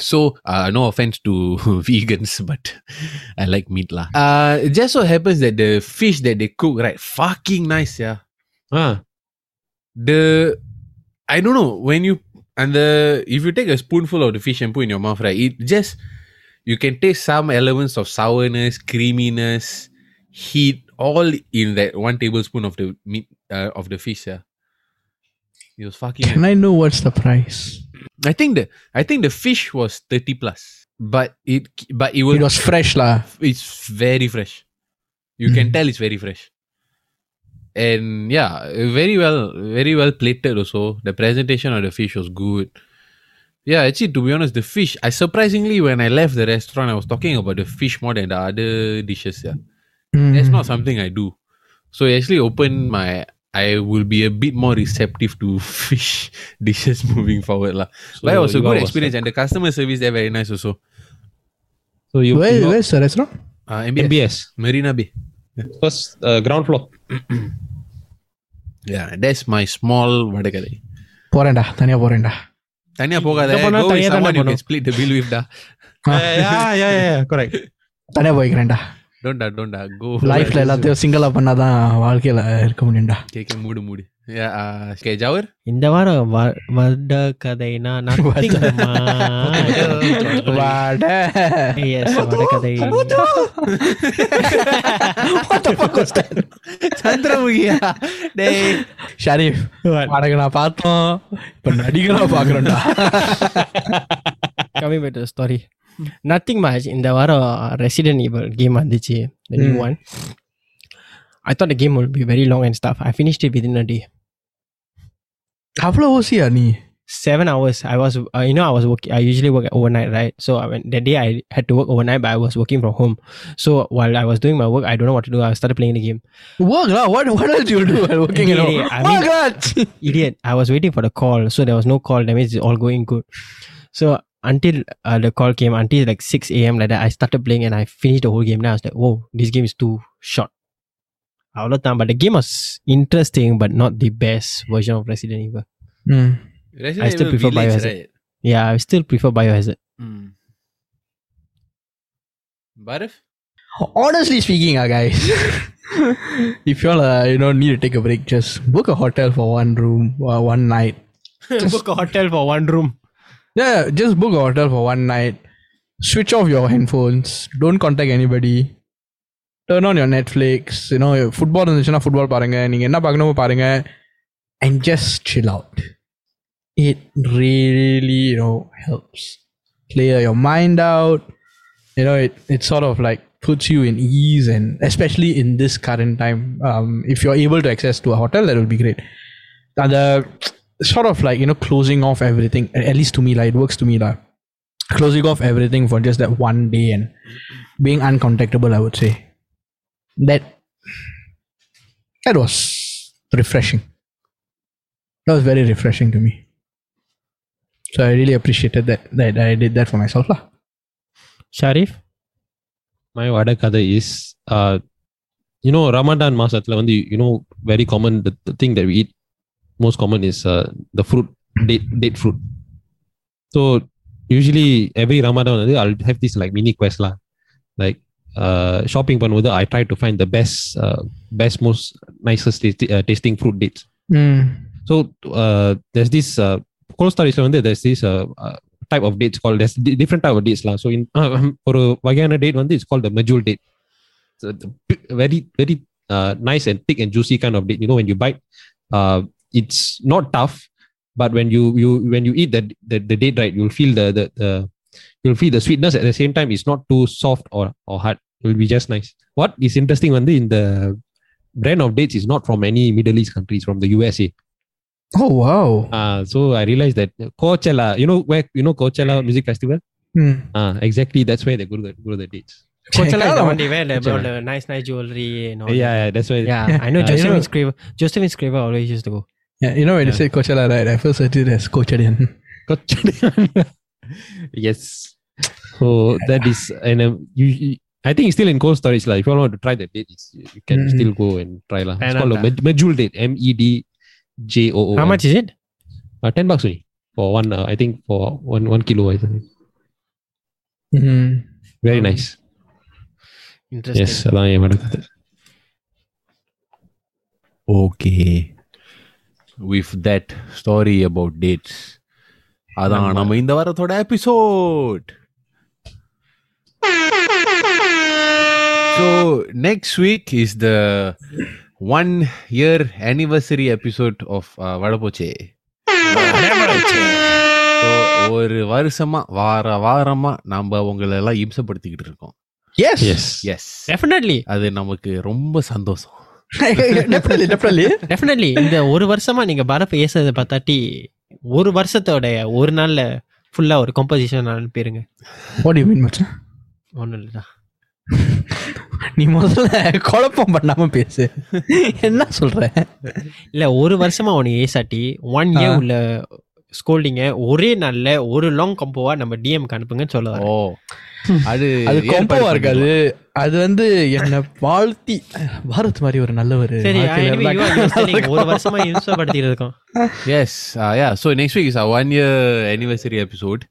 So, uh, no offense to vegans, but I like meat lah. Uh, just so happens that the fish that they cook, right, fucking nice, yeah. The I don't know when you and the if you take a spoonful of the fish and put in your mouth, right? It just you can taste some elements of sourness, creaminess, heat, all in that one tablespoon of the meat uh, of the fish. Yeah, it was fucking. Can I know what's the price? I think the I think the fish was thirty plus, but it but it was It was fresh lah. it's very fresh. You can tell it's very fresh. And yeah, very well, very well plated also. The presentation of the fish was good. Yeah, actually, to be honest, the fish, I surprisingly, when I left the restaurant, I was talking about the fish more than the other dishes. Yeah, that's not something I do. So it actually opened my, I will be a bit more receptive to fish dishes moving forward. lah. so but it was a good experience, and the customer service there very nice also. So you, Where, you where's the restaurant? Uh, MBS, MBS Marina Bay. first uh, ground floor. Yeah, that's my small வடகதை போறேன்டா தனியா போறேன்டா தனியா போகாத இங்க போனா go with தனியா தானே someone you can போகணும். split the bill with டா yeah, yeah, yeah, correct. தனியா போய்க்கிறேன்டா டோன்டா டோன்டா. கோ லைஃப்ல எல்லாத்தையும் சிங்கிளா பண்ணாதான் வாழ்க்கையில இருக்க முடியும்டா. கேக்கு மூடு மூடி. கே இந்த வாரம் வட கதைனா கதை சந்திரமுகியா? டேய். ஷரீஃப் வாடகை நான் பார்த்தோம். இப்போ நடிகரா பார்க்குறேன்டா கம்மி better story the story nothing much இந்த வாரம் ரெசிடென்ட் ஈவல் கேம் வந்துச்சு the new Mm. one I thought the game would be very long and stuff I finished it within a day அவ்வளவு ஓசியா நீ seven hours I was uh, you know I was working I usually work overnight right so I went, that day I had to work overnight but I was working from home so while I was doing my work I don't know what to do I started playing the game Work lah. What what else you do while working? You know? Yeah, yeah, I mean- Work lah. idiot I was waiting for the call so there was no call that means it's all going good so until uh, the call came until like 6 a.m like that i started playing and i finished the whole game. Now i was like whoa this game is too short. All the time but the game was interesting but not the best version of resident evil. Mm. resident i still evil prefer Village, biohazard. right? yeah i still prefer biohazard. Mm. if honestly speaking uh, guys if y'all uh, you know need to take a break just book a hotel for one room uh, one night. Just book a hotel for one room. Yeah, just book a hotel for one night. Switch off your handphones. Don't contact anybody. Turn on your Netflix. You know, football இருந்துச்சுன்னா football பாருங்க நீங்க என்ன பார்க்கணுமோ பாருங்க and just chill out. It really you know helps clear your mind out. You know, it it sort of like puts you in ease and especially in this current time, um, if you're able to access to a hotel, that would be great. And the sort of like you know closing off everything a- at least to me like it works to me like closing off everything for just that one day and being uncontactable i would say that that was refreshing that was very refreshing to me so i really appreciated that that i did that for myself lah. Sharif My வட கதை is uh, you know Ramadan மாசத்துல வந்து you know very common the, the thing that we eat most common is uh, the fruit, date, date fruit. So usually every Ramadan, I'll have this like mini quest lah. Like uh, shopping panuda, I try to find the best, uh, best, most nicest uh, tasting fruit dates. Hmm. So uh, there's this uh, close story. there there's this uh, uh, type of dates called there's different type of dates lah. So in for a Wagana date one, it's called the medjool date. So very very uh, nice and thick and juicy kind of date. You know when you bite, uh, it's not tough but when you you when you eat that the, the date right you'll feel the, the the you'll feel the sweetness at the same time it's not too soft or or hard it will be just nice what is interesting one in the brand of dates is not from any middle east countries from the usa oh wow uh, so i realized that coachella you know where you know coachella hmm. music festival hmm. uh, exactly that's where they go to the, go to the dates Coachella is the one where they the nice, nice jewelry and all. Yeah, that. yeah that's why. Yeah, I know uh, Josephine you know, Skriver. Josephine Skriver always used to go. Yeah, you know when you Yeah. say Coachella, right? I first heard it as Coachadian. Coachella. yes. So that is, and um, you, you- I think it's still in cold storage. Like, if you want to try the date, it's, you can Mm. still go and try. lah. It's called a Penanda. med- medjool date. M E D J O O. How much is it? Uh, 10 bucks only. For one, uh, I think for one one kilo. I think. Mm. Very Um, nice. Interesting. Yes. அதான் என் மடக்கத்து. Okay. With that story about dates. அதான் ஆமா. நம்ம இந்த வாரத்தோட episode So next week is the one year anniversary episode of uh, வடபோச்சே So, ஒரு வருஷமா வார வாரமா நம்ம உங்களை எல்லாம் இம்சப்படுத்திக்கிட்டு இருக்கோம் Yes. Yes. S Definitely. அது நமக்கு ரொம்ப சந்தோஷம் definitely, definitely. Definitely. இந்த ஒரு வருஷமா நீங்க பரப் பேசுறதை பார்த்தாட்டி ஒரு வருஷத்தோட ஒரு நாள்ல ஃபுல்லா ஒரு கம்போசிஷன் அனுப்பிடுங்க What do you mean, மச்சான்? ஒன்றும் இல்லைடா நீ முதல்ல குழப்பம் பண்ணாம பேசு என்ன சொல்ற இல்ல ஒரு வருஷமா உனக்கு ஏசாட்டி ஒன் இயர். உள்ள ஸ்கோல்டிங்க ஒரே நாள்ல ஒரு லாங் கம்போவா நம்ம டிஎம் அனுப்புங்கன்னு சொல்லலாம் ஓ அது அது கம்போவா இருக்காது. அது வந்து என்ன வாழ்த்தி பாரத் மாதிரி ஒரு நல்ல ஒரு வருஷமா இன்ஸ்டா படுத்திட்டு இருக்கோம். Yes ya so next week is one year anniversary episode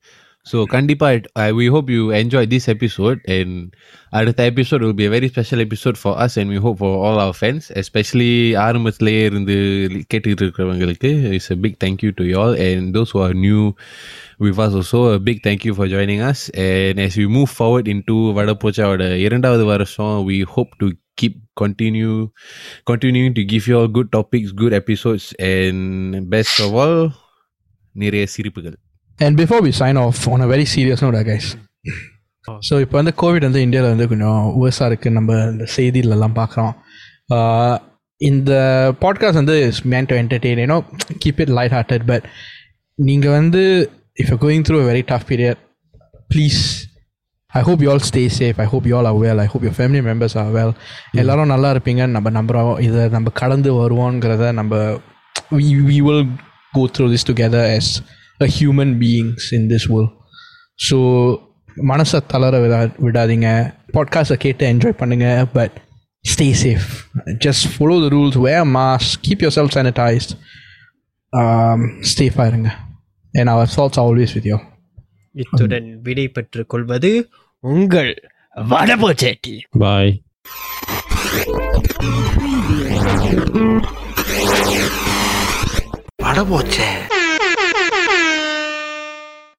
anniversary episode. So Kandipa, uh, we hope you enjoyed this episode and அடுத்த episode will be a very special episode for us and we hope for all our fans, especially ஆரம்பத்திலே இருந்து கேட்டுட்டு இருக்கிறவங்களுக்கு it's a big thank you to you all and those who are new with us also a big thank you for joining us and as we move forward into வடபோச்சாவோட இரண்டாவது வருஷம் we hope to keep continue continuing to give you all good topics good episodes and best of all நிறைய சிரிப்புகள் and before we sign off on a very serious note guys so இப்போ வந்து Covid வந்து இந்தியாவில் வந்து கொஞ்சம் வேர்ஸாக இருக்குது நம்ம இந்த செய்தியிலலாம் பார்க்குறோம். இந்த பாட்காஸ்ட் வந்து is meant to entertain ஏன்னோ keep it light hearted but நீங்கள் வந்து if you going through a very tough period please I hope you all stay safe I hope you all are well I hope your family members are well எல்லாரும் நல்லா இருப்பீங்கன்னு நம்ம நம்புகிறோம் இதை நம்ம கடந்து வருவோங்கிறத நம்ம we we will go through this together as a human beings in this world. So மனசை தளர விடா விடாதீங்க. பாட்காஸ்ட்டை கேட்டு என்ஜாய் பண்ணுங்க but stay safe just follow the rules wear mask keep your self sanitised சேஃபாக இருங்க. And our thoughts always with you இத்துடன் விடை பெற்றுக் கொள்வது உங்கள் வடபோச்சேட்டி Bye. வடபோச்சே